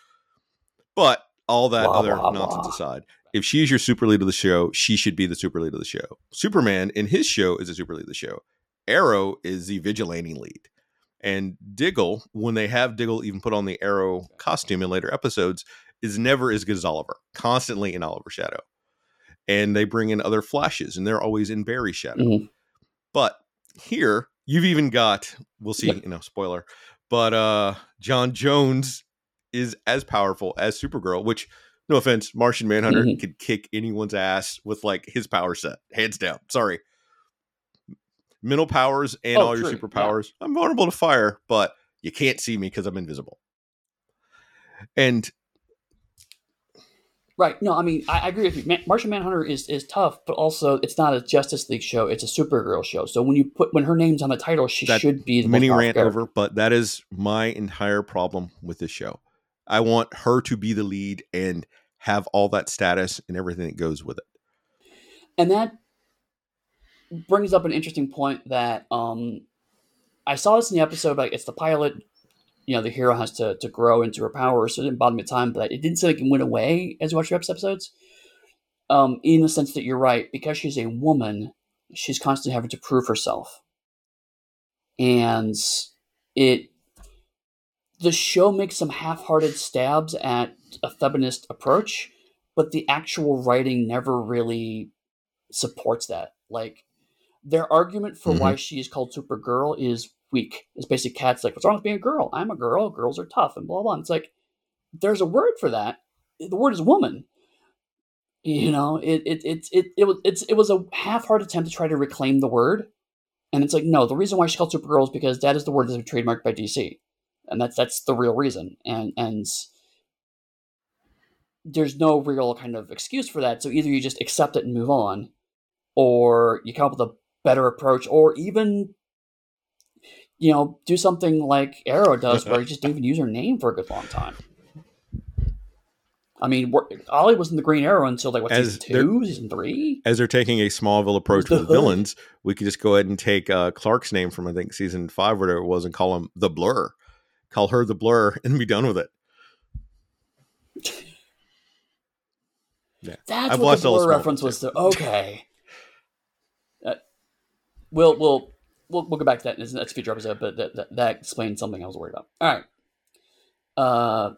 But all that Blah, other blah, nonsense blah. aside, if she is your super lead of the show, she should be the super lead of the show. Superman in his show is a super lead of the show. Arrow is the vigilante lead. And Diggle, when they have Diggle even put on the Arrow costume in later episodes, is never as good as Oliver, constantly in Oliver's shadow. And they bring in other flashes, and they're always in Barry's shadow. Mhm. But here, you've even got, we'll see, Yep. you know, spoiler, but uh J'onn J'onzz is as powerful as Supergirl, which, no offense, Martian Manhunter Mhm. could kick anyone's ass with like his power set, hands down. Sorry. Mental powers and Oh, all your true, yeah. superpowers. I'm vulnerable to fire, but you can't see me because I'm invisible. And Right. No, I mean, I, I agree with you. Man, Martian Manhunter is, is tough, but also it's not a Justice League show. It's a Supergirl show. So when you put when her name's on the title, she That should be the mini rant over, but that is my entire problem with this show. I want her to be the lead and have all that status and everything that goes with it. and that brings up an interesting point that um, I saw this in the episode. Like it's the pilot, you know, the hero has to to grow into her powers, so it didn't bother me the time. But it didn't seem like it went away as you watch the episodes. Um, in the sense that you're right, because she's a woman, she's constantly having to prove herself, and it the show makes some half-hearted stabs at a feminist approach, but the actual writing never really supports that. Like their argument for why mm-hmm. she is called Supergirl is weak. It's basically Cat's like, what's wrong with being a girl? I'm a girl. Girls are tough and blah blah. And it's like there's a word for that. The word is woman. You know, it it it it, it was it's it was a half-hearted attempt to try to reclaim the word. And it's like, no, the reason why she's called Supergirl is because that is the word that's been trademarked by DC. And that's that's the real reason. And and there's no real kind of excuse for that. So either you just accept it and move on, or you come up with a better approach, or even you know do something like Arrow does, where you just don't even use her name for a good long time. I mean, Ollie was in the Green Arrow until like what As season two, season three. As they're taking a Smallville approach with villains, we could just go ahead and take uh, Clark's name from I think season five, whatever it was, and call him the Blur. Call her the Blur and be done with it. Yeah. That's I've what the Blur reference was. To. Okay, uh, we'll we'll we'll we'll go back to that in the next future episode, but that, that that explains something I was worried about. All right. Uh,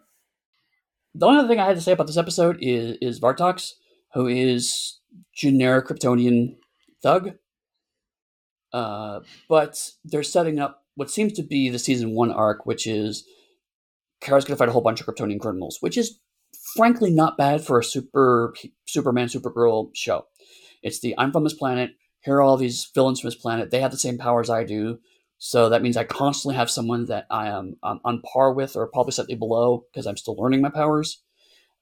the only other thing I had to say about this episode is is Vartox, who is generic Kryptonian thug. Uh, but they're setting up what seems to be the season one arc, which is Kara's going to fight a whole bunch of Kryptonian criminals, which is frankly not bad for a super Superman Supergirl show. It's the I'm from this planet. Here are all these villains from this planet. They have the same powers I do. So that means I constantly have someone that I am um, on par with or probably slightly below because I'm still learning my powers.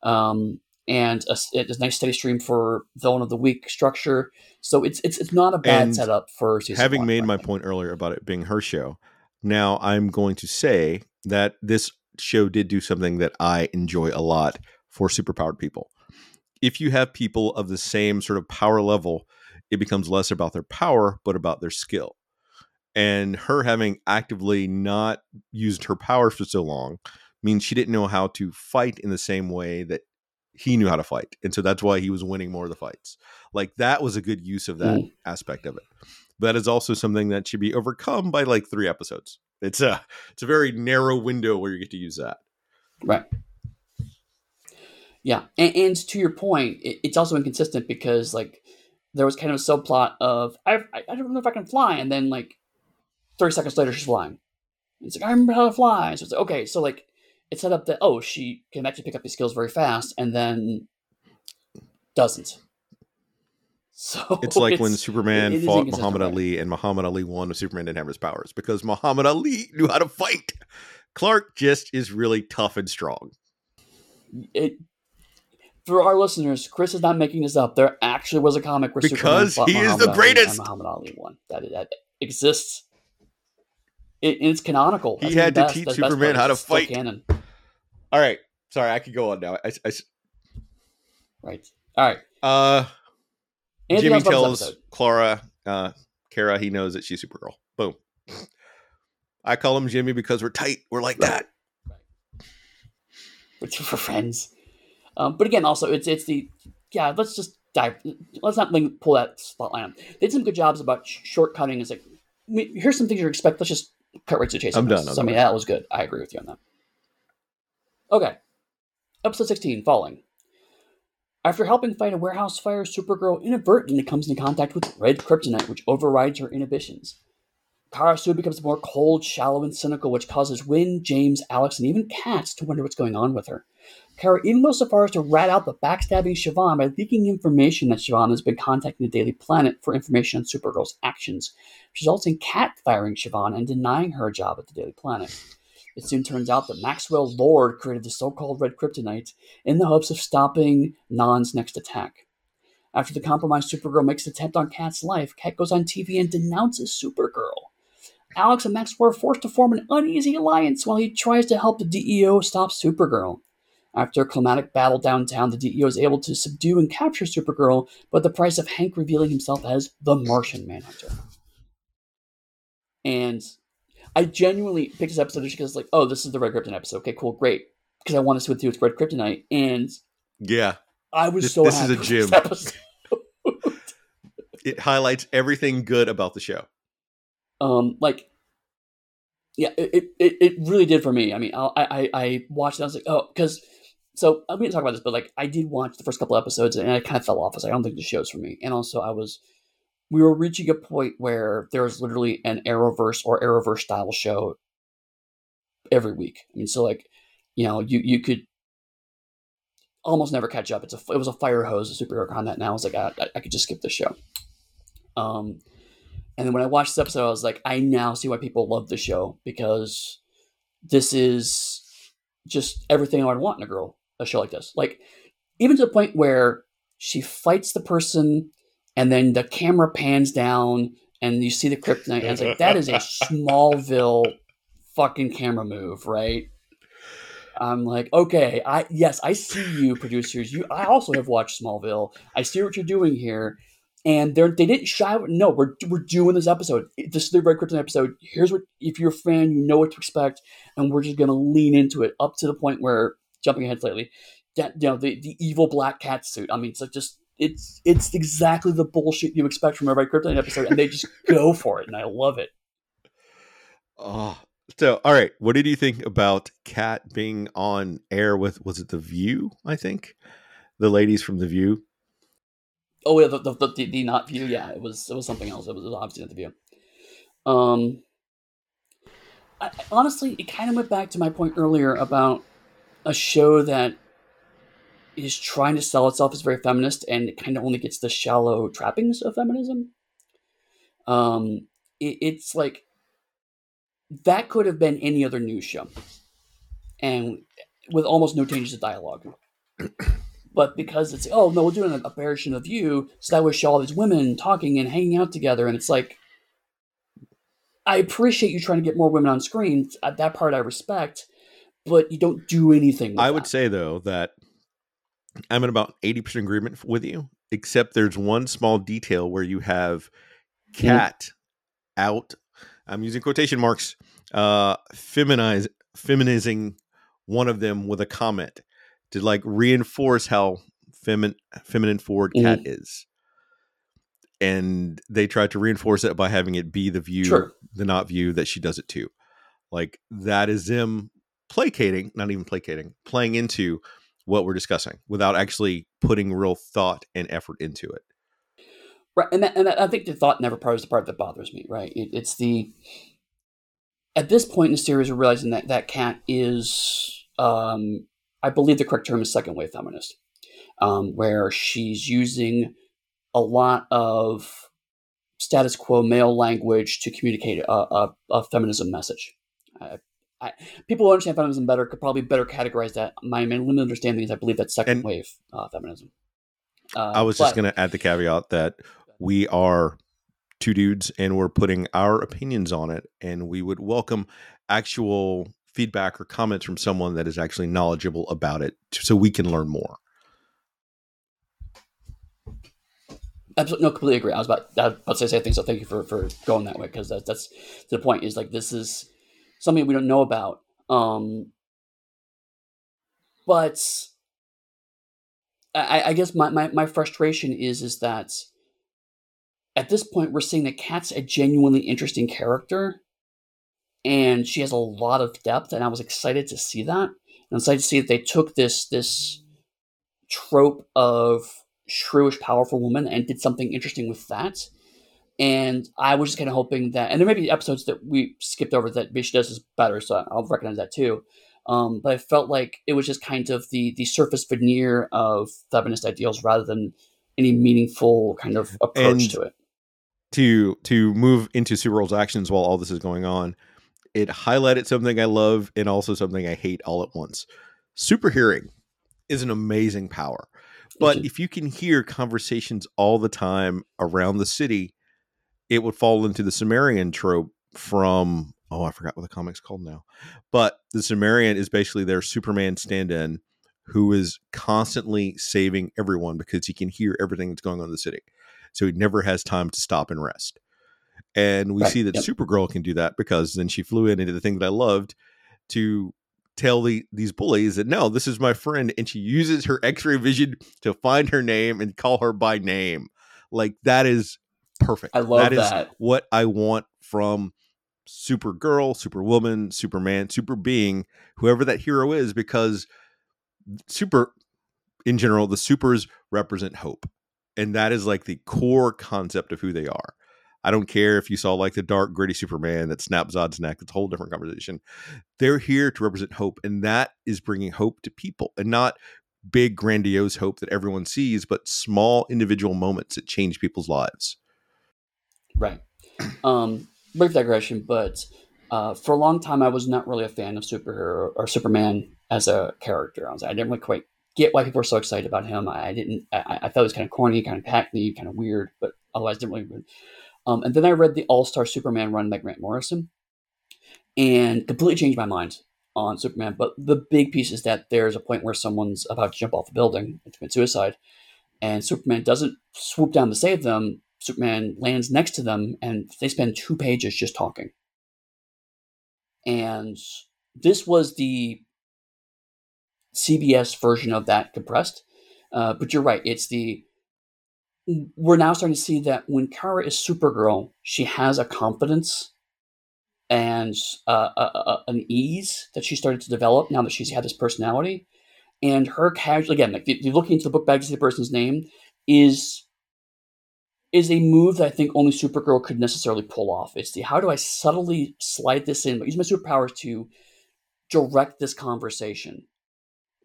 Um, and a, a, nice steady stream for villain of the week structure. So it's it's it's not a bad and setup for season having one, made my point earlier about it being her show. Now I'm going to say that this show did do something that I enjoy a lot for superpowered people. If you have people of the same sort of power level, it becomes less about their power but about their skill. And her having actively not used her powers for so long means she didn't know how to fight in the same way that he knew how to fight. And so that's why he was winning more of the fights. Like that was a good use of that mm. aspect of it. But that is also something that should be overcome by like three episodes. It's a it's a very narrow window where you get to use that. Right. Yeah, and, and to your point, it, it's also inconsistent because like there was kind of a subplot of I, I I don't know if I can fly, and then like thirty seconds later she's flying. It's like I remember how to fly. So it's like okay, so like it's set up that oh she can actually pick up these skills very fast and then doesn't. So it's like it's, when Superman it, it fought Muhammad Ali and Muhammad Ali won when Superman didn't have his powers because Muhammad Ali knew how to fight. Clark just is really tough and strong. It, for our listeners, Chris is not making this up. There actually was a comic where because Superman he is Muhammad the greatest. Muhammad Ali won. That, that exists. It, it's canonical. That's he had to teach Superman how to fight. Canon. All right. Sorry, I could go on now. I, I... Right. All right. Uh, Jimmy tells Clara, uh, Kara, he knows that she's Supergirl. Boom. I call him Jimmy because we're tight. We're like right. that. Right. We're friends. Um, but again, also it's it's the yeah. Let's just dive. Let's not pull that spotlight on. They did some good jobs about sh- shortcutting. It's like here's some things you expect. Let's just cut right to the chase. I'm done. I'm so, I mean, that was good. I agree with you on that. Okay. Episode 16, Falling. After helping fight a warehouse fire, Supergirl inadvertently comes into contact with red kryptonite, which overrides her inhibitions. Kara soon becomes more cold, shallow, and cynical, which causes Winn, James, Alex, and even Cat to wonder what's going on with her. Kara even goes so far as to rat out the backstabbing Siobhan by leaking information that Siobhan has been contacting the Daily Planet for information on Supergirl's actions, which results in Cat firing Siobhan and denying her a job at the Daily Planet. It soon turns out that Maxwell Lord created the so called red kryptonite in the hopes of stopping Non's next attack. After the compromised Supergirl makes an attempt on Cat's life, Cat goes on TV and denounces Supergirl. Alex and Max were forced to form an uneasy alliance while he tries to help the DEO stop Supergirl. After a climatic battle downtown, the DEO is able to subdue and capture Supergirl, but the price of Hank revealing himself as the Martian Manhunter. And I genuinely picked this episode just because, like, oh, this is the Red Kryptonite episode. Okay, cool, great. Because I want to see what to do with Red Kryptonite, and yeah, I was this, so this is a gym. it highlights everything good about the show. Um, like, yeah, it it, it really did for me. I mean, I I, I watched it. I was like, oh, because so I'm going to talk about this, but like, I did watch the first couple episodes, and I kind of fell off. I was like, I don't think the show's for me. And also, I was we were reaching a point where there was literally an Arrowverse or Arrowverse style show every week. I mean, so like, you know, you you could almost never catch up. It's a it was a fire hose of superhero content. Now I was like, I, I could just skip the show. Um, and then when I watched this episode, I was like, I now see why people love the show because this is just everything I would want in a girl. A show like this, like even to the point where she fights the person and then the camera pans down and you see the kryptonite and it's like that is a smallville fucking camera move right? I'm like okay i yes i see you producers. You i also have watched smallville. I see what you're doing here and they're they didn't shy no we're, we're doing this episode this is the red kryptonite episode here's what if you're a fan you know what to expect and we're just going to lean into it up to the point where jumping ahead slightly that you know the, the evil black cat suit i mean it's like just it's it's exactly the bullshit you expect from every Kryptonite episode, and they just go for it, and I love it. Oh, so all right, what did you think about Cat being on air with? Was it The View? I think the ladies from The View. Oh yeah, the the, the, the not View. Yeah, it was it was something else. It was, it was obviously not The View. Um, I, honestly, it kind of went back to my point earlier about a show that is trying to sell itself as very feminist and it kind of only gets the shallow trappings of feminism. Um, it, it's like that could have been any other news show, and with almost no changes to dialogue. But because it's oh no, we're doing a version of you, so that would show all these women talking and hanging out together, and it's like I appreciate you trying to get more women on screen. That part I respect, but you don't do anything. I that. would say though that I'm in about eighty percent agreement with you, except there's one small detail where you have Cat mm-hmm. out. I'm using quotation marks. Uh, feminize, feminizing one of them with a comment to like reinforce how feminine, feminine forward Cat mm-hmm. is and they tried to reinforce it by having it be the view, sure. the not view that she does it too. Like that is them placating, not even placating, playing into what we're discussing without actually putting real thought and effort into it. Right, and that, and that, I think the thought never part is the part that bothers me. Right, it, it's the at this point in the series, we're realizing that that Cat is, um, I believe the correct term is second wave feminist, um, where she's using a lot of status quo male language to communicate a, a, a feminism message. I, I, people who understand feminism better could probably better categorize that. My main limited understanding is I believe that's second and wave uh, feminism. Uh, I was but, just going to add the caveat that we are two dudes and we're putting our opinions on it, and we would welcome actual feedback or comments from someone that is actually knowledgeable about it so we can learn more. Absolutely, no, completely agree. I was about, I was about to say things, so thank you for, for going that way because that, that's the point. Is like this is something we don't know about, um, but I, I guess my, my, my frustration is is that at this point we're seeing that Cat's a genuinely interesting character, and she has a lot of depth, and I was excited to see that. And I'm excited to see that they took this this trope of shrewish, powerful woman and did something interesting with that. And I was just kind of hoping that, and there may be episodes that we skipped over that maybe she does is better, so I'll recognize that too. Um, but I felt like it was just kind of the the surface veneer of feminist ideals rather than any meaningful kind of approach and to it. To to move into Supergirl's actions while all this is going on, it highlighted something I love and also something I hate all at once. Super hearing is an amazing power. But if you can hear conversations all the time around the city, it would fall into the Samaritan trope from oh, I forgot what the comic's called now. But the Samaritan is basically their Superman stand-in who is constantly saving everyone because he can hear everything that's going on in the city. So he never has time to stop and rest. And we right. see that yep. Supergirl can do that because then she flew in into the thing that I loved to tell the, these bullies that no, this is my friend, and she uses her X-ray vision to find her name and call her by name. Like that is perfect. I love that. that. Is what I want from Supergirl, Superwoman, Superman, Super Being, whoever that hero is, because super in general, the supers represent hope. And that is like the core concept of who they are. I don't care if you saw like the dark, gritty Superman that snaps Zod's neck. That's a whole different conversation. They're here to represent hope, and that is bringing hope to people, and not big, grandiose hope that everyone sees, but small individual moments that change people's lives. Right. Um, brief digression, but uh, for a long time, I was not really a fan of superhero or Superman as a character. I was I didn't really quite get why people were so excited about him. I, didn't. I, I, thought it was kind of corny, kind of hackney, kind of weird, but otherwise didn't really. Um, and then I read the All Star Superman run by Grant Morrison and completely changed my mind on Superman. But the big piece is that there's a point where someone's about to jump off a building and commit suicide, and Superman doesn't swoop down to save them. Superman lands next to them, and they spend two pages just talking. And this was the CBS version of that compressed. Uh, but you're right; it's the we're now starting to see that when Kara is Supergirl, she has a confidence and uh, a, a, an ease that she started to develop now that she's had this personality. And her casual, again, like if you're looking into the book bag to see the person's name, is is a move that I think only Supergirl could necessarily pull off. It's the how do I subtly slide this in, but use my superpowers to direct this conversation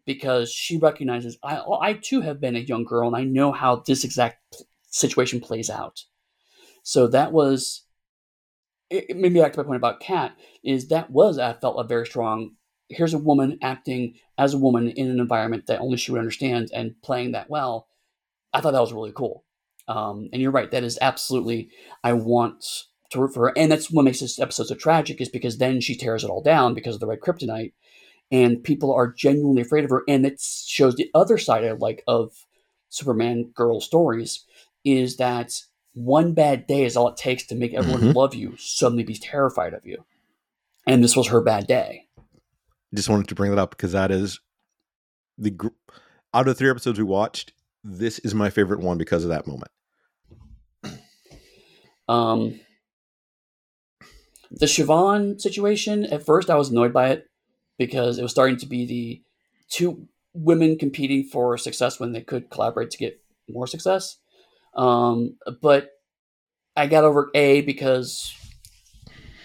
because she recognizes I, I too have been a young girl and I know how this exact situation plays out. So that was it, maybe back to my point about Cat is that was I felt a very strong. Here's a woman acting as a woman in an environment that only she would understand and playing that well. I thought that was really cool. Um, and you're right, that is absolutely I want to root for her, and that's what makes this episode so tragic is because then she tears it all down because of the red kryptonite, and people are genuinely afraid of her, and it shows the other side of like of Superman girl stories is that one bad day is all it takes to make everyone Mhm. love you suddenly be terrified of you. And this was her bad day. Just wanted to bring that up because that is the gr- out of the three episodes we watched. This is my favorite one because of that moment. Um, the Siobhan situation, at first I was annoyed by it because it was starting to be the two women competing for success when they could collaborate to get more success. Um, but I got over A because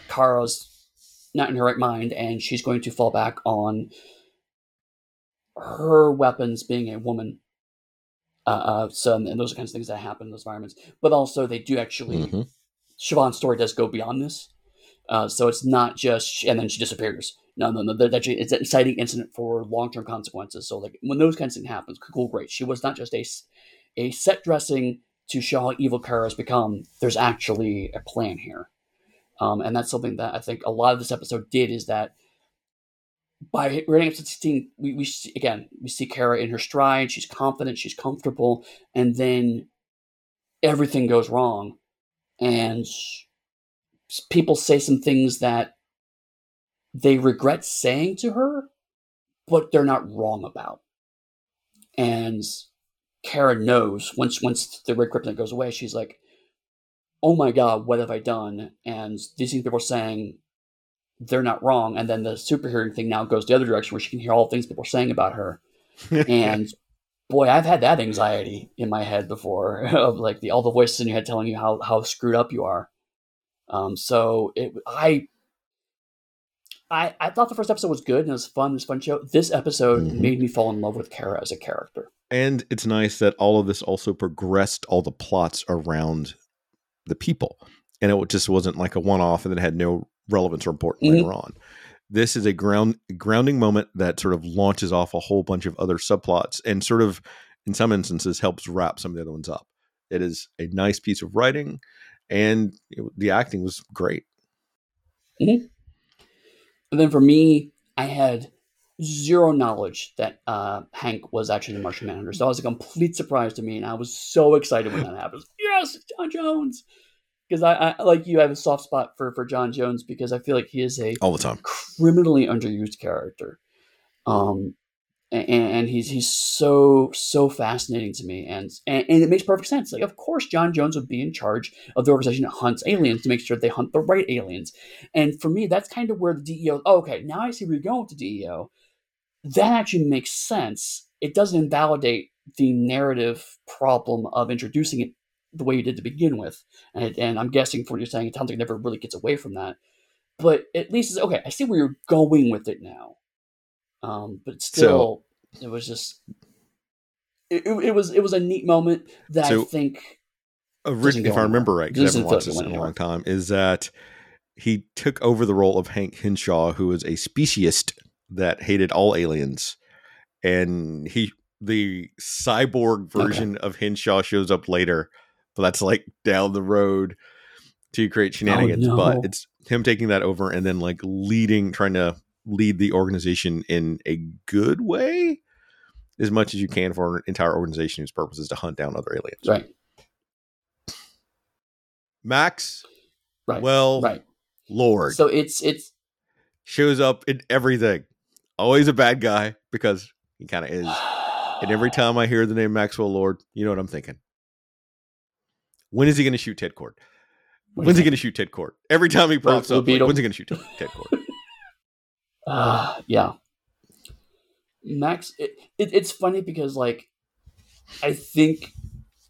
Kara's not in her right mind and she's going to fall back on her weapons being a woman. Uh, uh, so, and those are kinds of things that happen in those environments. But also, they do actually Mhm. Siobhan's story does go beyond this. Uh, so it's not just and then she disappears. No, no, no. That actually it's an exciting incident for long term consequences. So like when those kinds of things happen, cool, great. She was not just a a set dressing to show how evil Kara has become. There's actually a plan here, um, and that's something that I think a lot of this episode did is that by running episode 16, we, we see, again we see Kara in her stride. She's confident. She's comfortable, and then everything goes wrong, and people say some things that they regret saying to her, but they're not wrong about. And Kara knows once once the red kryptonite goes away, she's like, "Oh my god, what have I done?" And these things people are saying, they're not wrong. And then the super hearing thing now goes the other direction, where she can hear all the things people are saying about her. And boy, I've had that anxiety in my head before of like the all the voices in your head telling you how how screwed up you are. Um, so it, I, I, I thought the first episode was good and it was fun. It was a fun show. This episode Mhm. made me fall in love with Kara as a character. And it's nice that all of this also progressed all the plots around the people. And it just wasn't like a one off and then had no relevance or importance Mhm. later on. This is a ground grounding moment that sort of launches off a whole bunch of other subplots and sort of in some instances helps wrap some of the other ones up. It is a nice piece of writing and it, the acting was great. And then for me, I had zero knowledge that uh, Hank was actually the Martian Manhunter. So it was a complete surprise to me, and I was so excited when that happened. Yes, J'onn J'onzz. Because I, I, like you, I have a soft spot for, for J'onn J'onzz because I feel like he is a All the time. criminally underused character. Um, and, and he's he's so so fascinating to me, and, and and it makes perfect sense. Like, of course, J'onn J'onzz would be in charge of the organization that hunts aliens to make sure they hunt the right aliens. And for me, that's kind of where the DEO. Oh, okay, now I see where you're going with the DEO. That actually makes sense. It doesn't invalidate the narrative problem of introducing it the way you did to begin with. And, and I'm guessing from what you're saying, it sounds like it never really gets away from that. But at least it's okay. I see where you're going with it now. Um, but still, it was just it, it, was it was a neat moment that I think Orig- go if I remember right, because I haven't watched it this in a long time, is that he took over the role of Hank Henshaw, who was a speciesist that hated all aliens, and he the cyborg version of Henshaw shows up later, but that's like down the road to create shenanigans. no. But it's him taking that over and then like leading, trying to lead the organization in a good way. As much as you can for an entire organization whose purpose is to hunt down other aliens. right, Max, right, well, right. Lord So it's it's shows up in everything. Always a bad guy because he kind of is. And every time I hear the name Maxwell Lord, you know what I'm thinking. When is he going to shoot Ted Kord? When's he going to shoot Ted Kord? Every time he pops up, like, when's he going to shoot Ted, Ted Kord? Uh, yeah. Max, it, it, it's funny because, like, I think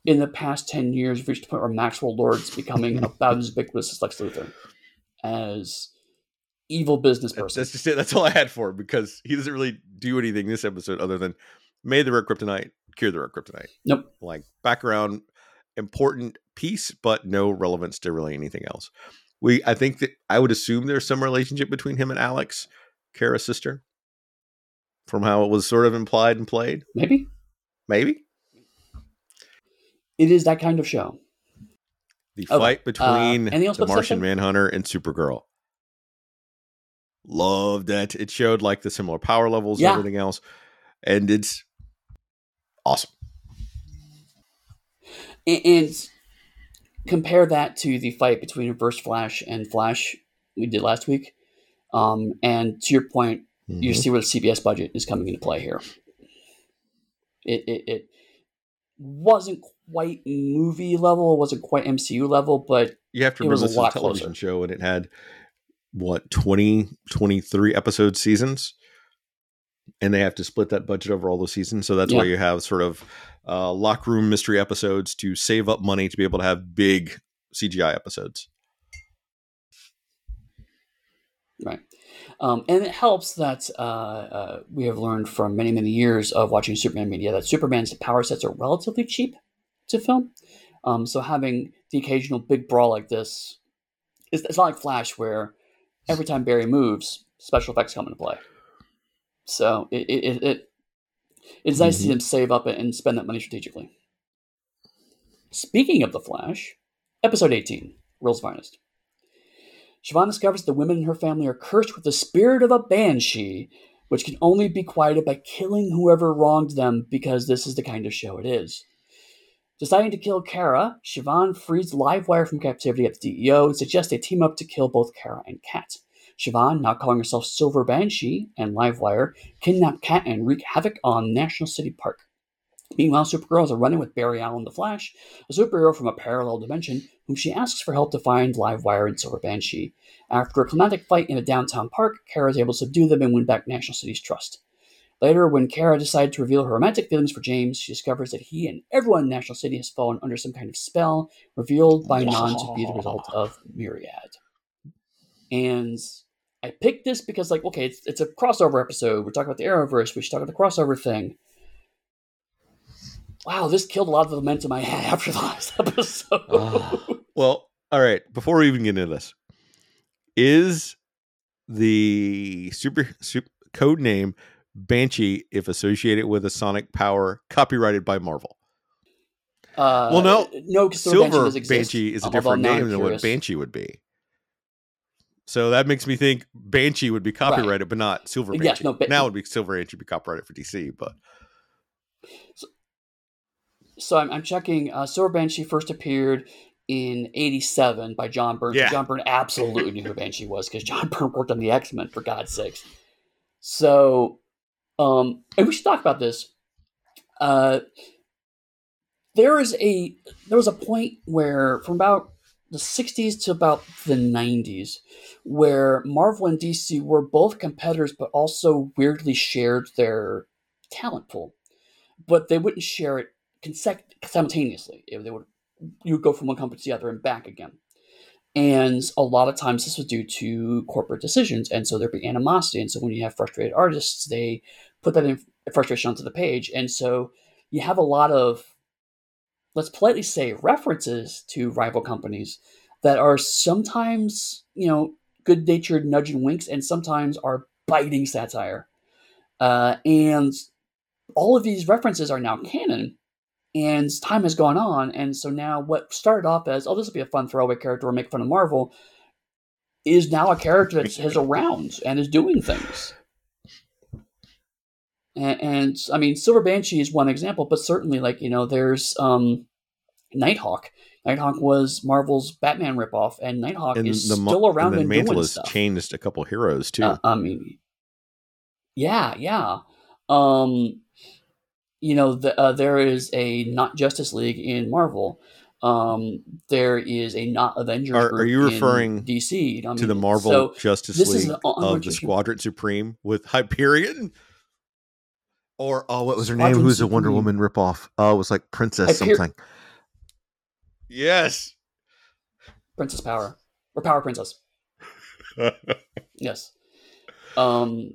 in the past 10 years, we've reached a point where Maxwell Lord's becoming about as ubiquitous as Lex Luthor as evil business person. that's just it. That's all I had for him because he doesn't really do anything this episode other than made the red kryptonite, cure the red kryptonite. Nope. Like background, important piece, but no relevance to really anything else. We I think that I would assume there's some relationship between him and Alex, Kara's sister, from how it was sort of implied and played. Maybe Maybe it is that kind of show. the Okay, fight uh, between else the Martian Manhunter and Supergirl. Loved that it showed like the similar power levels Yeah. and everything else, and it's awesome. A- and compare that to the fight between Reverse Flash and Flash we did last week. Um, and to your point, you Mhm. see where the CBS budget is coming into play here. It, it, it wasn't quite movie level, it wasn't quite MCU level, but You have to It was remember a this is a lot television closer. show, and it had what 20, 23 episode seasons, and they have to split that budget over all those seasons. So that's why you have sort of uh, locker room mystery episodes to save up money to be able to have big CGI episodes. Right. Um, and it helps that uh, uh, we have learned from many, many years of watching Superman media that Superman's power sets are relatively cheap to film. Um, so having the occasional big brawl like this, it's, it's not like Flash where every time Barry moves, special effects come into play. So it, it, it, it it's nice to see them save up and spend that money strategically. Speaking of the Flash, episode 18, World's Finest. Siobhan discovers the women in her family are cursed with the spirit of a banshee, which can only be quieted by killing whoever wronged them because this is the kind of show it is. Deciding to kill Kara, Siobhan frees Livewire from captivity at the DEO and suggests they team up to kill both Kara and Cat. Siobhan, now calling herself Silver Banshee, and Livewire kidnap Cat and wreak havoc on National City Park. Meanwhile, Supergirl is running with Barry Allen the Flash, a superhero from a parallel dimension, whom she asks for help to find Livewire and Silver Banshee. After a climatic fight in a downtown park, Kara is able to subdue them and win back National City's trust. Later, when Kara decides to reveal her romantic feelings for James, she discovers that he and everyone in National City has fallen under some kind of spell, revealed by Non to be the result of Myriad. And I picked this because, like, okay, it's, it's a crossover episode. We're talking about the Arrowverse. We should talk about the crossover thing. Wow, this killed a lot of the momentum I had after the last episode. Ah. Well, all right. Before we even get into this, is the super, super code name Banshee, if associated with a sonic power, copyrighted by Marvel? Uh, Well, no. no, Silver Banshee is a different name than what. Banshee would be. So that makes me think Banshee would be copyrighted, but not Silver Banshee. no, Ba- now it would be Silver Banshee would be copyrighted for DC, but So I'm, I'm checking. Uh, Silver Banshee first appeared in '87 by John Byrne. Yeah. John Byrne absolutely knew who Banshee was because John Byrne worked on the X Men for God's sakes. So, um, and we should talk about this. Uh, there is a there was a point where from about the 60s to about the 90s where Marvel and DC were both competitors but also weirdly shared their talent pool but they wouldn't share it simultaneously. They would you would go from one company to the other and back again. And a lot of times this was due to corporate decisions and so there'd be animosity. And so when you have frustrated artists they put that in frustration onto the page. And so you have a lot of let's politely say references to rival companies that are sometimes you know good natured nudge and winks and sometimes are biting satire. Uh, and all of these references are now canon and time has gone on and so now what started off as oh this will be a fun throwaway character or make fun of marvel is now a character that is around and is doing things and, and i mean silver banshee is one example but certainly like you know there's um nighthawk nighthawk was marvel's batman ripoff and nighthawk and is the still around and and, the doing mantle has stuff changed a couple heroes too. uh, I mean, yeah, yeah. Um, you know, the, uh, there is a not Justice League in Marvel. Um, there is a not Avengers. Are- are group you in referring DC? I to the Marvel So Justice this is League an of the. Squadron Supreme with Hyperion. Or oh, what was her Squadron name? Who's the Wonder Woman ripoff? Oh, it was like Princess Hyper- something. Yes. Princess Power or Power Princess. Yes. Um,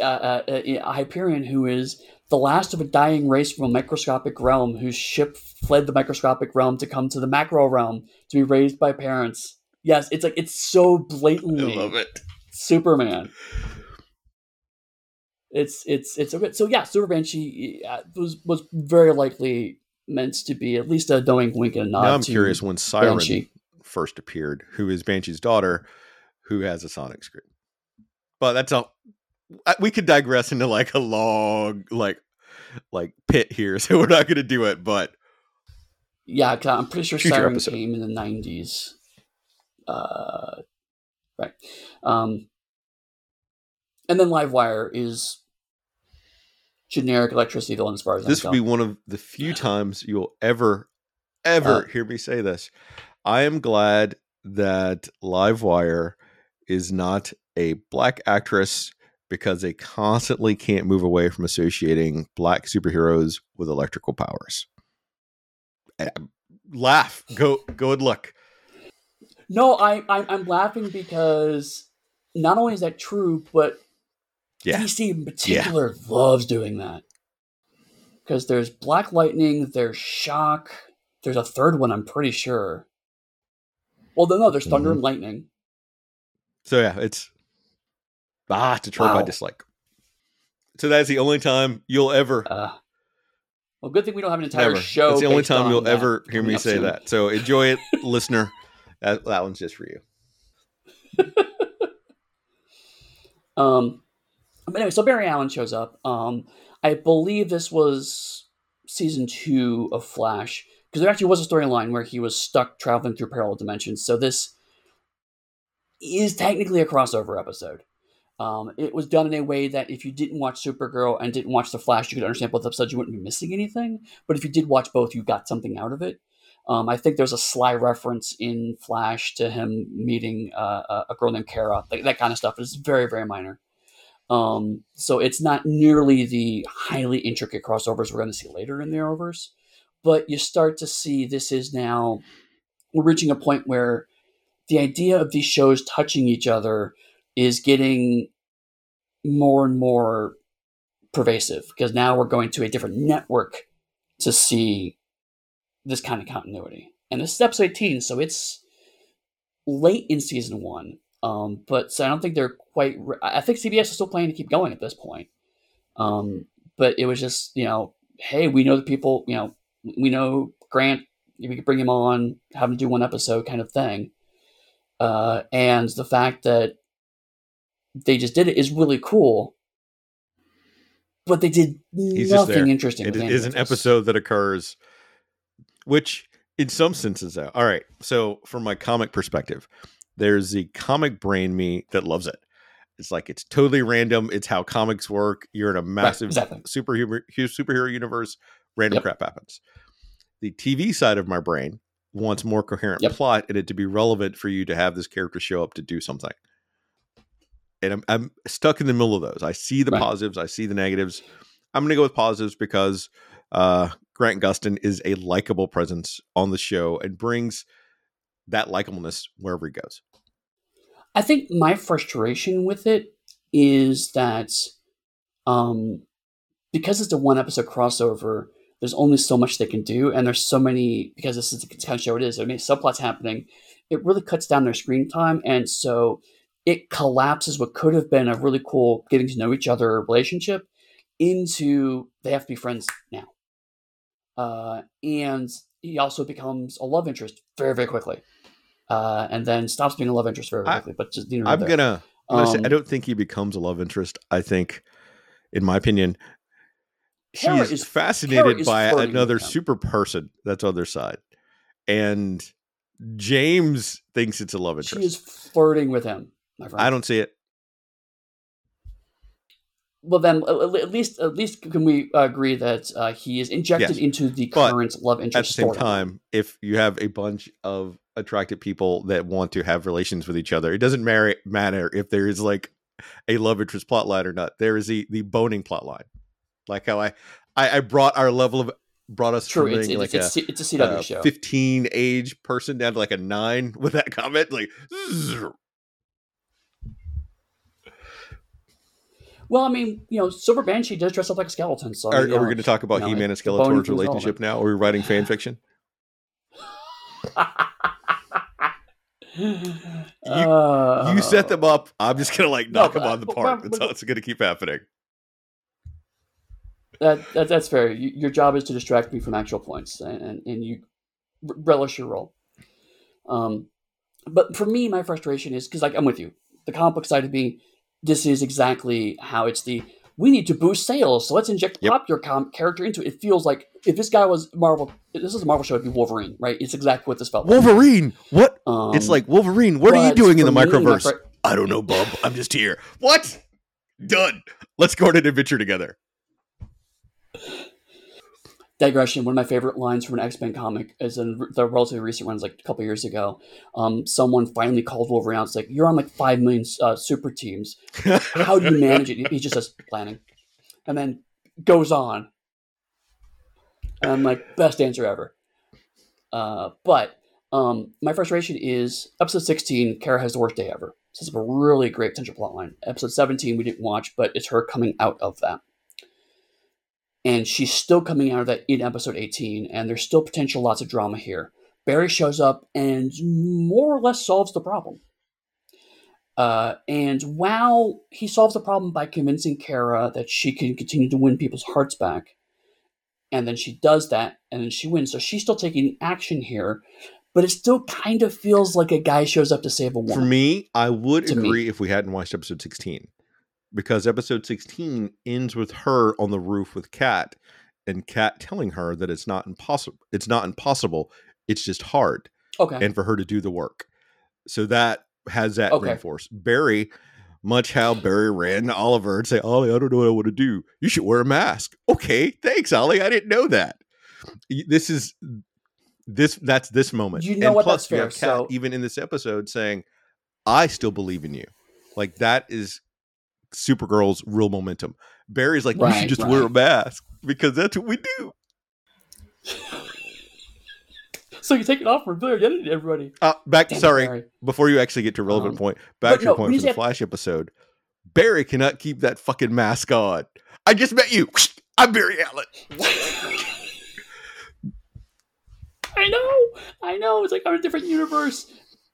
uh, uh, uh, Hyperion, who is the last of a dying race from a microscopic realm, whose ship fled the microscopic realm to come to the macro realm to be raised by parents Yes, it's like it's so blatantly I love it. Superman. It's it's it's a bit so yeah. Super Banshee uh, was was very likely meant to be at least a knowing wink and a nod. Now I'm to curious when Siryn Banshee. first appeared, who is Banshee's daughter, who has a sonic screen. But that's all. I- We could digress into like a long like like pit here, so we're not going to do it. But Yeah, 'cause I'm pretty sure Future Siryn episode. came in the '90s. Uh, right. Um, and then Livewire is generic electricity villain as far as this I will be one of the few times you'll ever ever Uh, hear me say this. I am glad that Livewire is not a black actress because they constantly can't move away from associating black superheroes with electrical powers. Um, laugh. Go go and look. No, I, I I'm laughing because not only is that true, but Yeah. DC in particular loves doing that. Because there's Black Lightning, there's Shock, there's a third one. I'm pretty sure. Well, no, no, there's Thunder Mhm. and Lightning. So yeah, it's ah to try my Wow. dislike. So that's the only time you'll ever Uh, well, good thing we don't have an entire Never. show. It's the only time you'll ever hear me say soon. that. So enjoy it, listener. That, that one's just for you. Um, but anyway, so Barry Allen shows up. Um, I believe this was season two of Flash because there actually was a storyline where he was stuck traveling through parallel dimensions. So this is technically a crossover episode. Um, it was done in a way that if you didn't watch Supergirl and didn't watch The Flash, you could understand both episodes. You wouldn't be missing anything. But if you did watch both, you got something out of it. Um, I think there's a sly reference in Flash to him meeting uh, a- girl named Kara, that, that kind of stuff. It's very, very minor. Um, so it's not nearly the highly intricate crossovers we're going to see later in the Arrowverse. But you start to see this is now, we're reaching a point where the idea of these shows touching each other is getting more and more pervasive because now we're going to a different network to see this kind of continuity. And this is episode 18, so it's late in season one. Um, but so I don't think they're quite. Re- I think CBS is still planning to keep going at this point. Um, but it was just you know, hey, we know the people. You know, we know Grant. We could bring him on, have him do one episode, kind of thing. Uh, and the fact that they just did it is really cool. But they did He's nothing interesting. It is an episode that occurs, which in some senses, though. All right. So from my comic perspective, there's the comic brain me that loves it. It's like it's totally random. It's how comics work. You're in a massive exactly. superhero superhero universe. Random Yep. crap happens. The TV side of my brain wants more coherent Yep. plot and it to be relevant for you to have this character show up to do something. And I'm, I'm stuck in the middle of those. I see the Right. positives. I see the negatives. I'm going to go with positives because uh, Grant Gustin is a likable presence on the show and brings that likableness wherever he goes. I think my frustration with it is that um, because it's a one episode crossover, there's only so much they can do, and there's so many because this is the kind of show it is. Are many subplots happening. It really cuts down their screen time, and so it collapses what could have been a really cool getting to know each other relationship into they have to be friends now. Uh, and he also becomes a love interest very, very quickly. Uh, and then stops being a love interest very I- quickly. but just you know, I'm gonna. I'm say, Um, I don't think he becomes a love interest. I think, in my opinion, Kara he is, is- fascinated is by another super person that's on their side, and James thinks it's a love interest. She is flirting with him, my friend. I don't see it. Well, then at least at least can we agree that uh, he is injected Yes. into the But current love At the interest same storyline. time, if you have a bunch of attracted people that want to have relations with each other, it doesn't matter if there is like a love interest plot line or not. There is the the boning plot line, like how I I, I brought our level of brought us True, it's, it's, like it's, a. it's a CW uh, show. 15 age person down to like a nine with that comment like zzz. Well, I mean, you know, Silver Banshee does dress up like a skeleton. So are, you are we going to talk about you know, he-man and skeletor's relationship now are we writing fan fiction Uh, you set them up. I'm just gonna like No, knock them but- on the park. That's how it's gonna keep happening. That, that that's fair. You, your job is to distract me from actual points, and and, and you r- relish your role. Um, but for me, my frustration is because like I'm with you. The comic book side of me, this is exactly how it's the we need to boost sales, so let's inject Yep. popular com- character into it. It feels like if this guy was Marvel, this is a Marvel show, it'd be Wolverine, right? It's exactly what this felt like. Wolverine. What? Um, it's like Wolverine. What are you doing in the for me, microverse? fr- I don't know, bub. I'm just here. What? Done. Let's go on an adventure together. Digression. One of my favorite lines from an X Men comic is in the relatively recent ones, like a couple years ago. Um, someone finally called Wolverine out. It's like you're on like five million uh, super teams. How do you manage it? He just says planning, and then goes on. And I'm like best answer ever. Uh, but um, my frustration is episode 16. Kara has the worst day ever. This is a really great potential plot line. Episode 17 we didn't watch, but it's her coming out of that and she's still coming out of that in episode 18 and there's still potential lots of drama here barry shows up and more or less solves the problem uh, and while he solves the problem by convincing kara that she can continue to win people's hearts back and then she does that and then she wins so she's still taking action here but it still kind of feels like a guy shows up to save a woman For me, I would To me. agree if we hadn't watched episode 16. Because episode 16 ends with her on the roof with Cat and Cat telling her that it's not impossible. It's not impossible. It's just hard okay and for her to do the work. So that has that Okay. reinforced. Barry, much how Barry ran to Oliver and say, Ollie, I don't know what I want to do. You should wear a mask. Okay, thanks, Ollie. I didn't know that. This is this that's this moment. You know and what, plus that's you fair, have Cat so- even in this episode saying, I still believe in you. Like that is Supergirl's real momentum. Barry's like, you Right, should just wear a mask because that's what we do. so you take it off for identity to everybody Uh, back, Damn sorry, Barry. before you actually get to a relevant Um, point, back to your no, point from the Flash episode. Barry cannot keep that fucking mask on. I just met you. I'm Barry Allen. I know, I know. It's like I'm a different universe.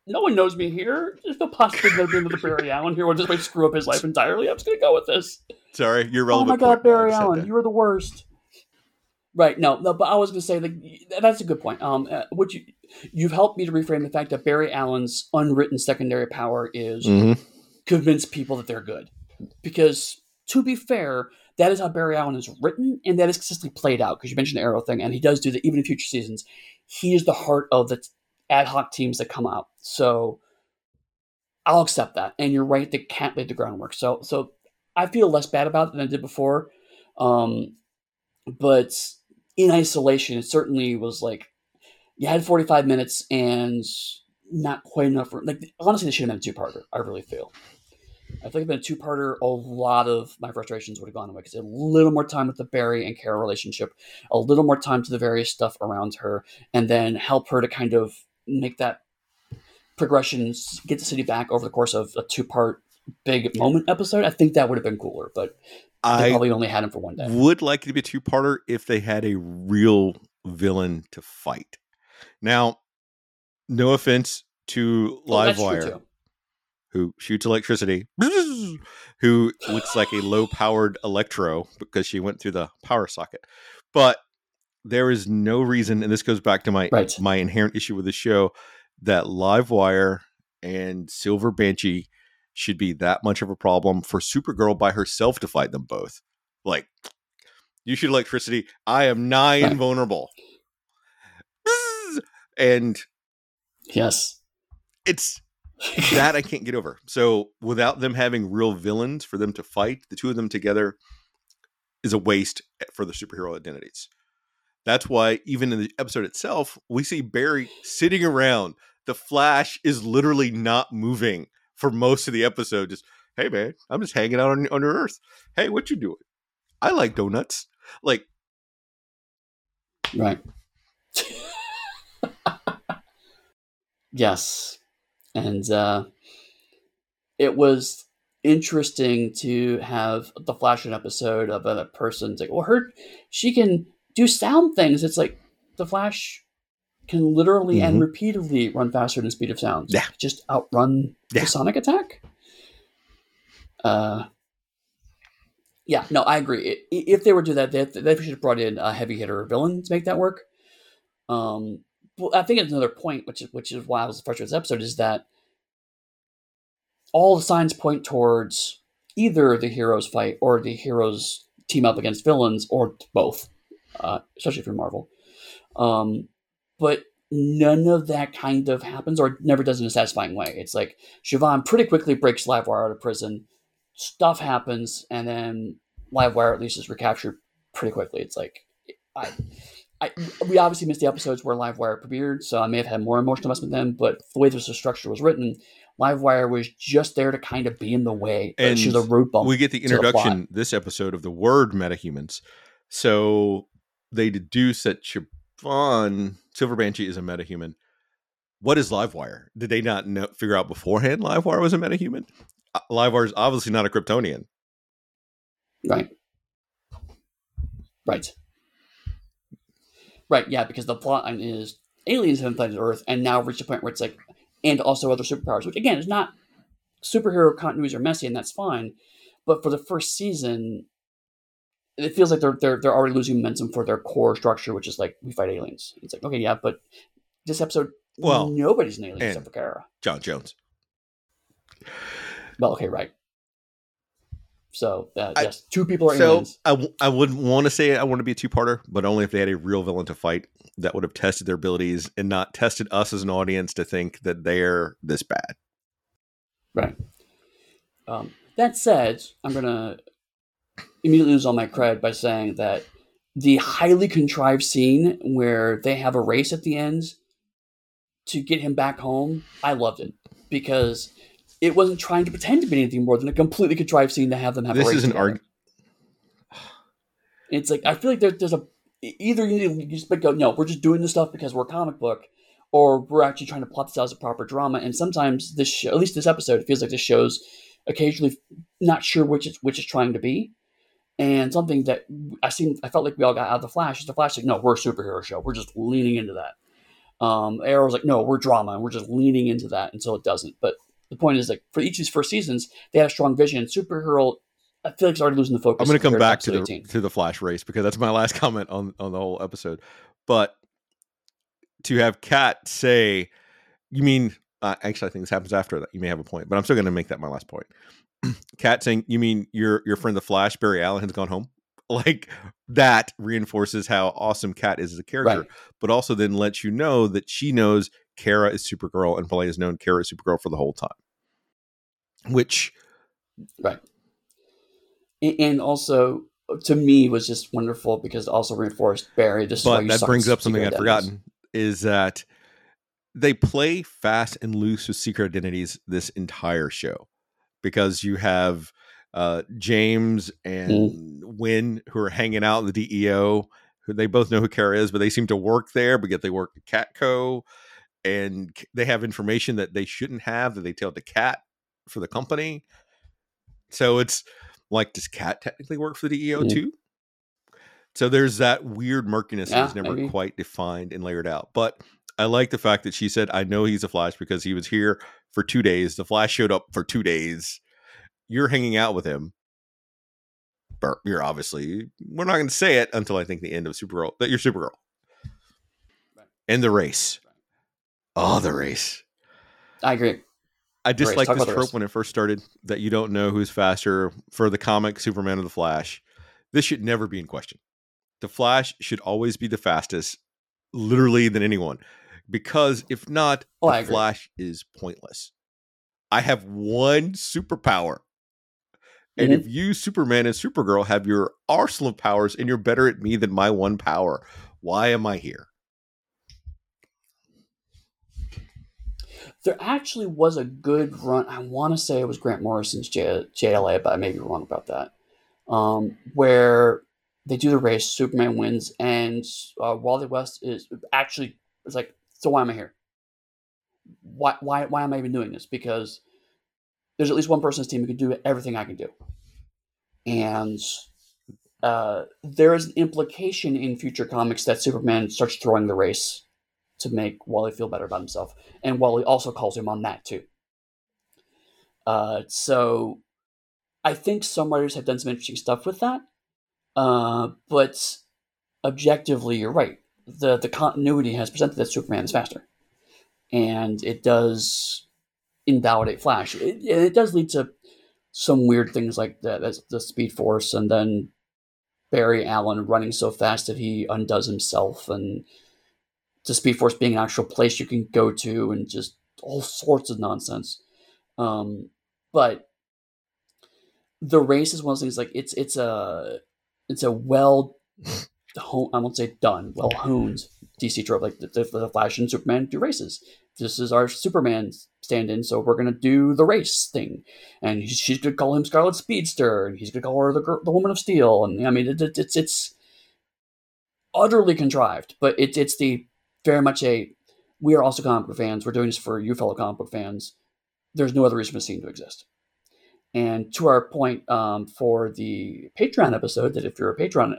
No one knows me here. There's no possibility that there's another Barry Allen here. Will just like screw up his life entirely. I'm just gonna go with this. Sorry, you're Oh relevant. my god, point now. I Barry Allen, you are the worst. Right? No, no. But I was gonna say like that's a good point. Um, uh, what you you've helped me to reframe the fact that Barry Allen's unwritten secondary power is Mhm. convince people that they're good. Because to be fair, that is how Barry Allen is written, and that is consistently played out. Because you mentioned the Arrow thing, and he does do that even in future seasons. He is the heart of the ad hoc teams that come out. So I'll accept that. And you're right; they can't lay the groundwork. So, so I feel less bad about it than I did before. Um, but in isolation, it certainly was like you had 45 minutes and not quite enough. For, like honestly, they should have been a two-parter. I really feel. I think if it been a two-parter, a lot of my frustrations would have gone away because a little more time with the Barry and Kara relationship, a little more time to the various stuff around her, and then help her to kind of make that progression, get the city back over the course of a two-part big moment episode. I think that would have been cooler, but they I probably only had him for one day. would like it to be a two parter if they had a real villain to fight. Now, no offense to Oh, Livewire, too. who shoots electricity, who looks like a low powered electro because she went through the power socket. But there is no reason, and this goes back to my Right. my inherent issue with the show, that Livewire and Silver Banshee should be that much of a problem for Supergirl by herself to fight them both. Like, you shoot electricity. I am nigh Right. invulnerable. And Yes. it's that I can't get over. So without them having real villains for them to fight, the two of them together is a waste for the superhero identities. That's why even in the episode itself, we see Barry sitting around. The Flash is literally not moving for most of the episode. Just, hey man, I'm just hanging out on, your Earth. Hey, what you doing? I like donuts. Like, Right. yes. And uh, it was interesting to have the Flash an episode of a person like, well, her she can do sound things. It's like the Flash can literally and Mhm. repeatedly run faster than speed of sound. Yeah. Just outrun Yeah. the sonic attack. Uh, yeah, no, I agree. If they were to do that, they, they should have brought in a heavy hitter villain to make that work. Um, I think it's another point, which is which is why I was frustrated with this episode, is that all the signs point towards either the heroes fight or the heroes team up against villains or both, uh, especially for Marvel. Um, but none of that kind of happens or never does in a satisfying way. It's like Siobhan pretty quickly breaks Livewire out of prison. Stuff happens, and then Livewire at least is recaptured pretty quickly. It's like I, I we obviously missed the episodes where Livewire premiered, so I may have had more emotional investment then. But the way this structure was written, Livewire was just there to kind of be in the way. And she was a road bump. we get the to the introduction this episode of the word metahumans. So they deduce that Siobhan Silver Banshee is a metahuman. What is Livewire? Did they not know, figure out beforehand Livewire was a metahuman? Uh, Livewire is obviously not a Kryptonian. Right. Right. Right, yeah, because the plot is aliens have infected Earth and now reached a point where it's like, and also other superpowers, which again is not superhero continuities are messy and that's fine, but for the first season, it feels like they're they're they're already losing momentum for their core structure, which is like we fight aliens. It's like okay, yeah, but this episode, Well, nobody's an alien except for Kara. J'onn J'onzz. Well, okay, right. So uh, I- yes, two people are So aliens. I, w- I wouldn't want to say I want to be a two parter, but only if they had a real villain to fight that would have tested their abilities and not tested us as an audience to think that they're this bad. Right. Um, that said, I'm gonna immediately lose all my cred by saying that the highly contrived scene where they have a race at the end to get him back home, I loved it because it wasn't trying to pretend to be anything more than a completely contrived scene to have them have. a This is an together. arg- It's like I feel like there, there's a either you just go no, we're just doing this stuff because we're a comic book, or we're actually trying to plot this out as a proper drama. And sometimes this, show, at least this episode, it feels like this show's occasionally not sure which is which is trying to be. And something that I seem I felt like we all got out of the Flash is the Flash like no, we're a superhero show. We're just leaning into that. Um, Arrow's like no, we're drama, and we're just leaning into that until it doesn't. But the point is like for each of these first seasons, they have strong vision. Superhero, I feel like it's already losing the focus. I'm going to come back to the episode 18. to the Flash race because that's my last comment on on the whole episode. But to have Cat say, "You mean?" Uh, actually, I think this happens after that. You may have a point, but I'm still going to make that my last point. Cat saying, "You mean your your friend the Flash, Barry Allen, has gone home?" Like that reinforces how awesome Cat is as a character, Right. but also then lets you know that she knows Kara is Supergirl and Valet has known Kara is Supergirl for the whole time. Which Right. And also, uh, to me, was just wonderful because it also reinforced Barry. This is but that brings up something I'd forgotten is that they play fast and loose with secret identities this entire show because you have uh, James and Mm. Winn who are hanging out in the DEO. Who they both know who Kara is, but they seem to work there, but yet they work at Catco, and they have information that they shouldn't have that they tell to Cat for the company. So it's like, does Cat technically work for the DEO Mm. too? So there's that weird murkiness Yeah, that's never maybe. quite defined and layered out. But I like the fact that she said, I know he's a Flash because he was here for two days. The Flash showed up for two days. You're hanging out with him. But you're obviously, we're not going to say it until I think the end of Supergirl, that you're Supergirl. And the race. Oh, the race. I agree. I race. dislike this trope when it first started that you don't know who's faster for the comic Superman or the Flash. This should never be in question. The Flash should always be the fastest, literally, than anyone. Because if not, Oh, the. Flash is pointless. I have one superpower. And Mhm. if you, Superman and Supergirl, have your arsenal of powers and you're better at me than my one power, why am I here? There actually was a good run. I want to say it was Grant Morrison's J- JLA, but I may be wrong about that. Um, where they do the race, Superman wins, and uh, Wally West is actually is like, so why am I here? Why why why am I even doing this? Because there's at least one person on this team who can do everything I can do, and uh, there is an implication in future comics that Superman starts throwing the race to make Wally feel better about himself, and Wally also calls him on that too. Uh, so I think some writers have done some interesting stuff with that, uh, but objectively, you're right. The The continuity has presented that Superman is faster, and it does invalidate Flash. It, it does lead to some weird things like that, the Speed Force, and then Barry Allen running so fast that he undoes himself, and the Speed Force being an actual place you can go to, and just all sorts of nonsense. Um, but the race is one of those things like it's it's a it's a well I won't say done well honed DC trope like the, the Flash and Superman do races. This is our Superman stand-in, so we're gonna do the race thing, and she's gonna call him Scarlet Speedster, and he's gonna call her the the Woman of Steel, and I mean it, it, it's it's utterly contrived, but it's it's the very much a we are also comic book fans. We're doing this for you fellow comic book fans. There's no other reason for the scene to exist. And to our point um, for the Patreon episode, that if you're a Patreon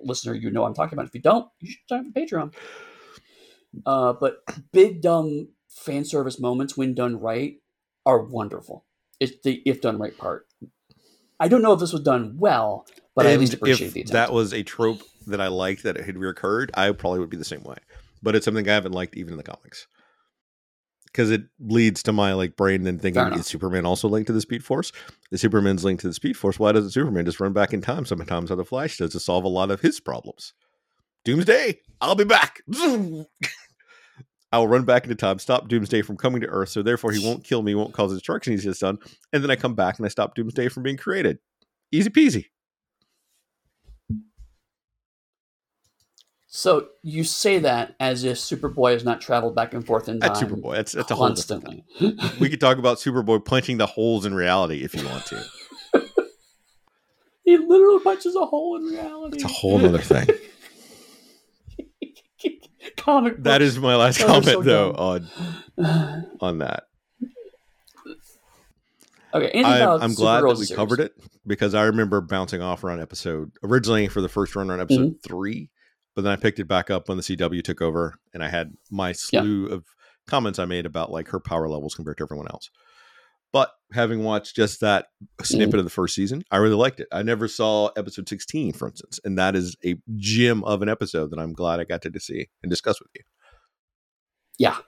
listener, you know I'm talking about. If you don't, you should sign up for Patreon. Uh, but big dumb fan service moments when done right are wonderful. It's the if done right part. I don't know if this was done well, but and I at least appreciate if the attempt. That was a trope that I liked that it had reoccurred. I probably would be the same way, but it's something I haven't liked even in the comics because it leads to my like brain then thinking is Superman also linked to the Speed Force? The Superman's linked to the Speed Force. Why doesn't Superman just run back in time sometimes how the Flash does to solve a lot of his problems? Doomsday, I'll be back. I will run back into time, stop Doomsday from coming to Earth, so therefore he won't kill me, won't cause destruction he's just done, and then I come back and I stop Doomsday from being created. Easy peasy. So you say that as if Superboy has not traveled back and forth in time. That's Superboy. That's that's a constantly. whole we could talk about Superboy punching the holes in reality if you want to. he literally punches a hole in reality. It's a whole other thing. Comic. That is my last comment so though on on that. Okay, I, am glad that we series. covered it because I remember bouncing off around episode originally for the first run on episode mm-hmm. three but then I picked it back up when the CW took over, and I had my slew yeah. of comments I made about like her power levels compared to everyone else. But having watched just that snippet mm. of the first season, I really liked it. I never saw episode 16, for instance, and that is a gem of an episode that I'm glad I got to see and discuss with you. Yeah.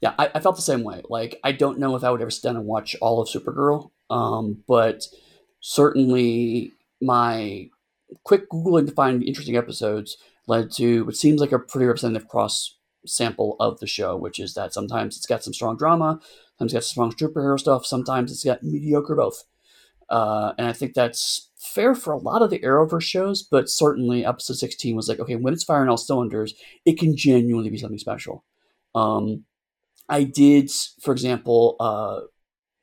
Yeah, I, I, felt the same way. Like, I don't know if I would ever sit down and watch all of Supergirl, um, but certainly my quick Googling to find interesting episodes led to what seems like a pretty representative cross sample of the show, which is that sometimes it's got some strong drama, sometimes it's got some strong superhero stuff, sometimes it's got mediocre both. Uh, and I think that's fair for a lot of the Arrowverse shows, but certainly episode 16 was like, okay, when it's firing all cylinders, it can genuinely be something special. Um, I did, for example, uh,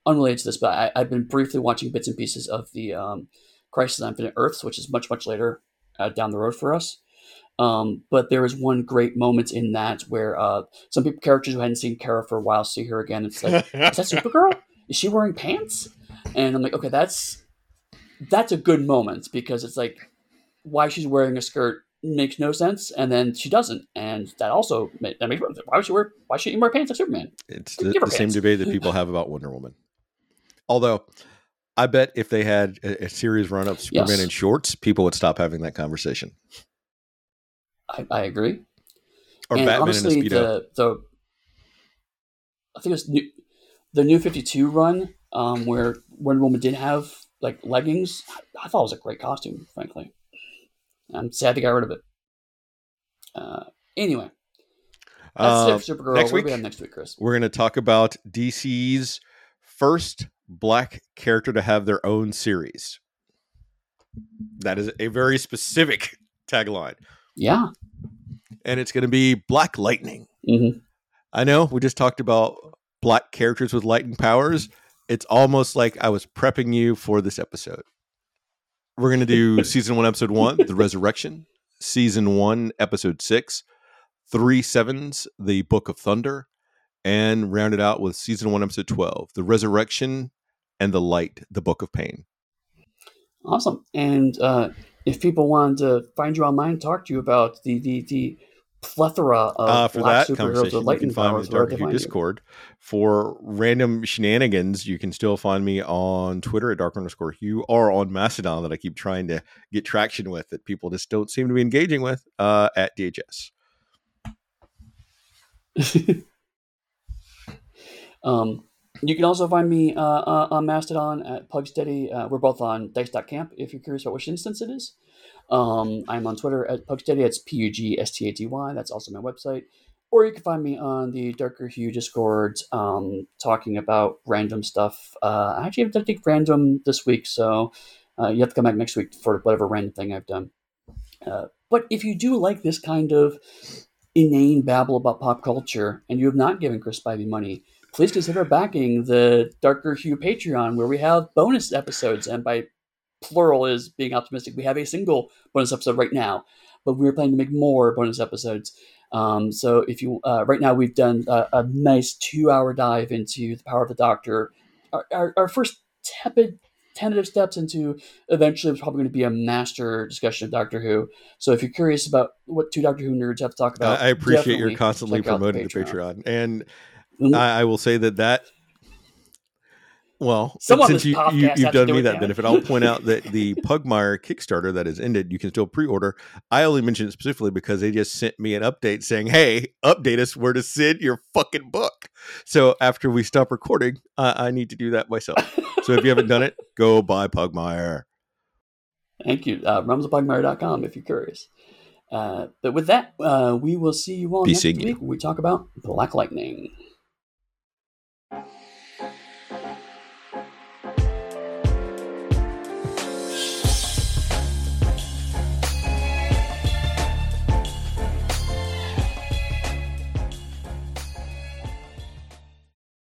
unrelated to this, but I, have been briefly watching bits and pieces of the um, Crisis on Infinite Earths, which is much much later uh, down the road for us. Um, but there is one great moment in that where uh, some people, characters who hadn't seen Kara for a while see her again. It's like, is that Supergirl? Is she wearing pants? And I'm like, okay, that's that's a good moment because it's like why she's wearing a skirt makes no sense, and then she doesn't, and that also that makes why would she wear why should she wear pants like Superman? It's the, the same debate that people have about Wonder Woman. Although I bet if they had a, a series run of Superman yes. in shorts, people would stop having that conversation. I, I agree. Or and Batman honestly, in a the, the I think it was new, the new Fifty Two run um, where Wonder Woman did have like leggings. I, I thought it was a great costume, frankly. I'm sad they got rid of it. Uh, anyway, that's uh, it for Supergirl. Next week, next week, Chris? We're going to talk about DC's first black character to have their own series. That is a very specific tagline. Yeah. And it's going to be Black Lightning. Mm-hmm. I know we just talked about black characters with lightning powers. It's almost like I was prepping you for this episode. We're going to do season one, episode one, The Resurrection, season one, episode six, three sevens, The Book of Thunder, and round it out with season one, episode 12, The Resurrection and the light, the book of pain. Awesome. And uh, if people wanted to find you online, talk to you about the, the, the plethora of Uh, for black that conversation, you can find me Where Dark Hue find you? Discord. For random shenanigans, you can still find me on Twitter at dark underscore hue or on Mastodon that I keep trying to get traction with that people just don't seem to be engaging with uh, at DHS. Um, you can also find me uh, uh, on Mastodon at Pugsteady. Uh, we're both on Dice.camp if you're curious about which instance it is. Um, I'm on Twitter at Pugsteady. It's P U G S T A D Y. That's also my website. Or you can find me on the Darker Hue Discord um, talking about random stuff. Uh, I actually have to anything random this week, so uh, you have to come back next week for whatever random thing I've done. Uh, but if you do like this kind of inane babble about pop culture and you have not given Chris Spivey money, please consider backing the Darker Hue Patreon, where we have bonus episodes. And by plural is being optimistic, we have a single bonus episode right now, but we're planning to make more bonus episodes. Um, so if you uh, right now we've done a, a nice two-hour dive into the power of the Doctor. Our, our, our first tepid tentative steps into eventually it's probably going to be a master discussion of Doctor Who. So if you're curious about what two Doctor Who nerds have to talk about, I appreciate your constantly check out promoting the Patreon. And I, I will say that that well, Someone since you, you you've done do me that it. benefit, I'll point out that the Pugmire Kickstarter that has ended, you can still pre-order. I only mentioned it specifically because they just sent me an update saying, "Hey, update us where to send your fucking book." So after we stop recording, I, I need to do that myself. So if you haven't done it, go buy Pugmire. Thank you. Uh, RumsPugmire.com if you're curious. Uh, but with that, uh, we will see you all next week when we talk about Black Lightning.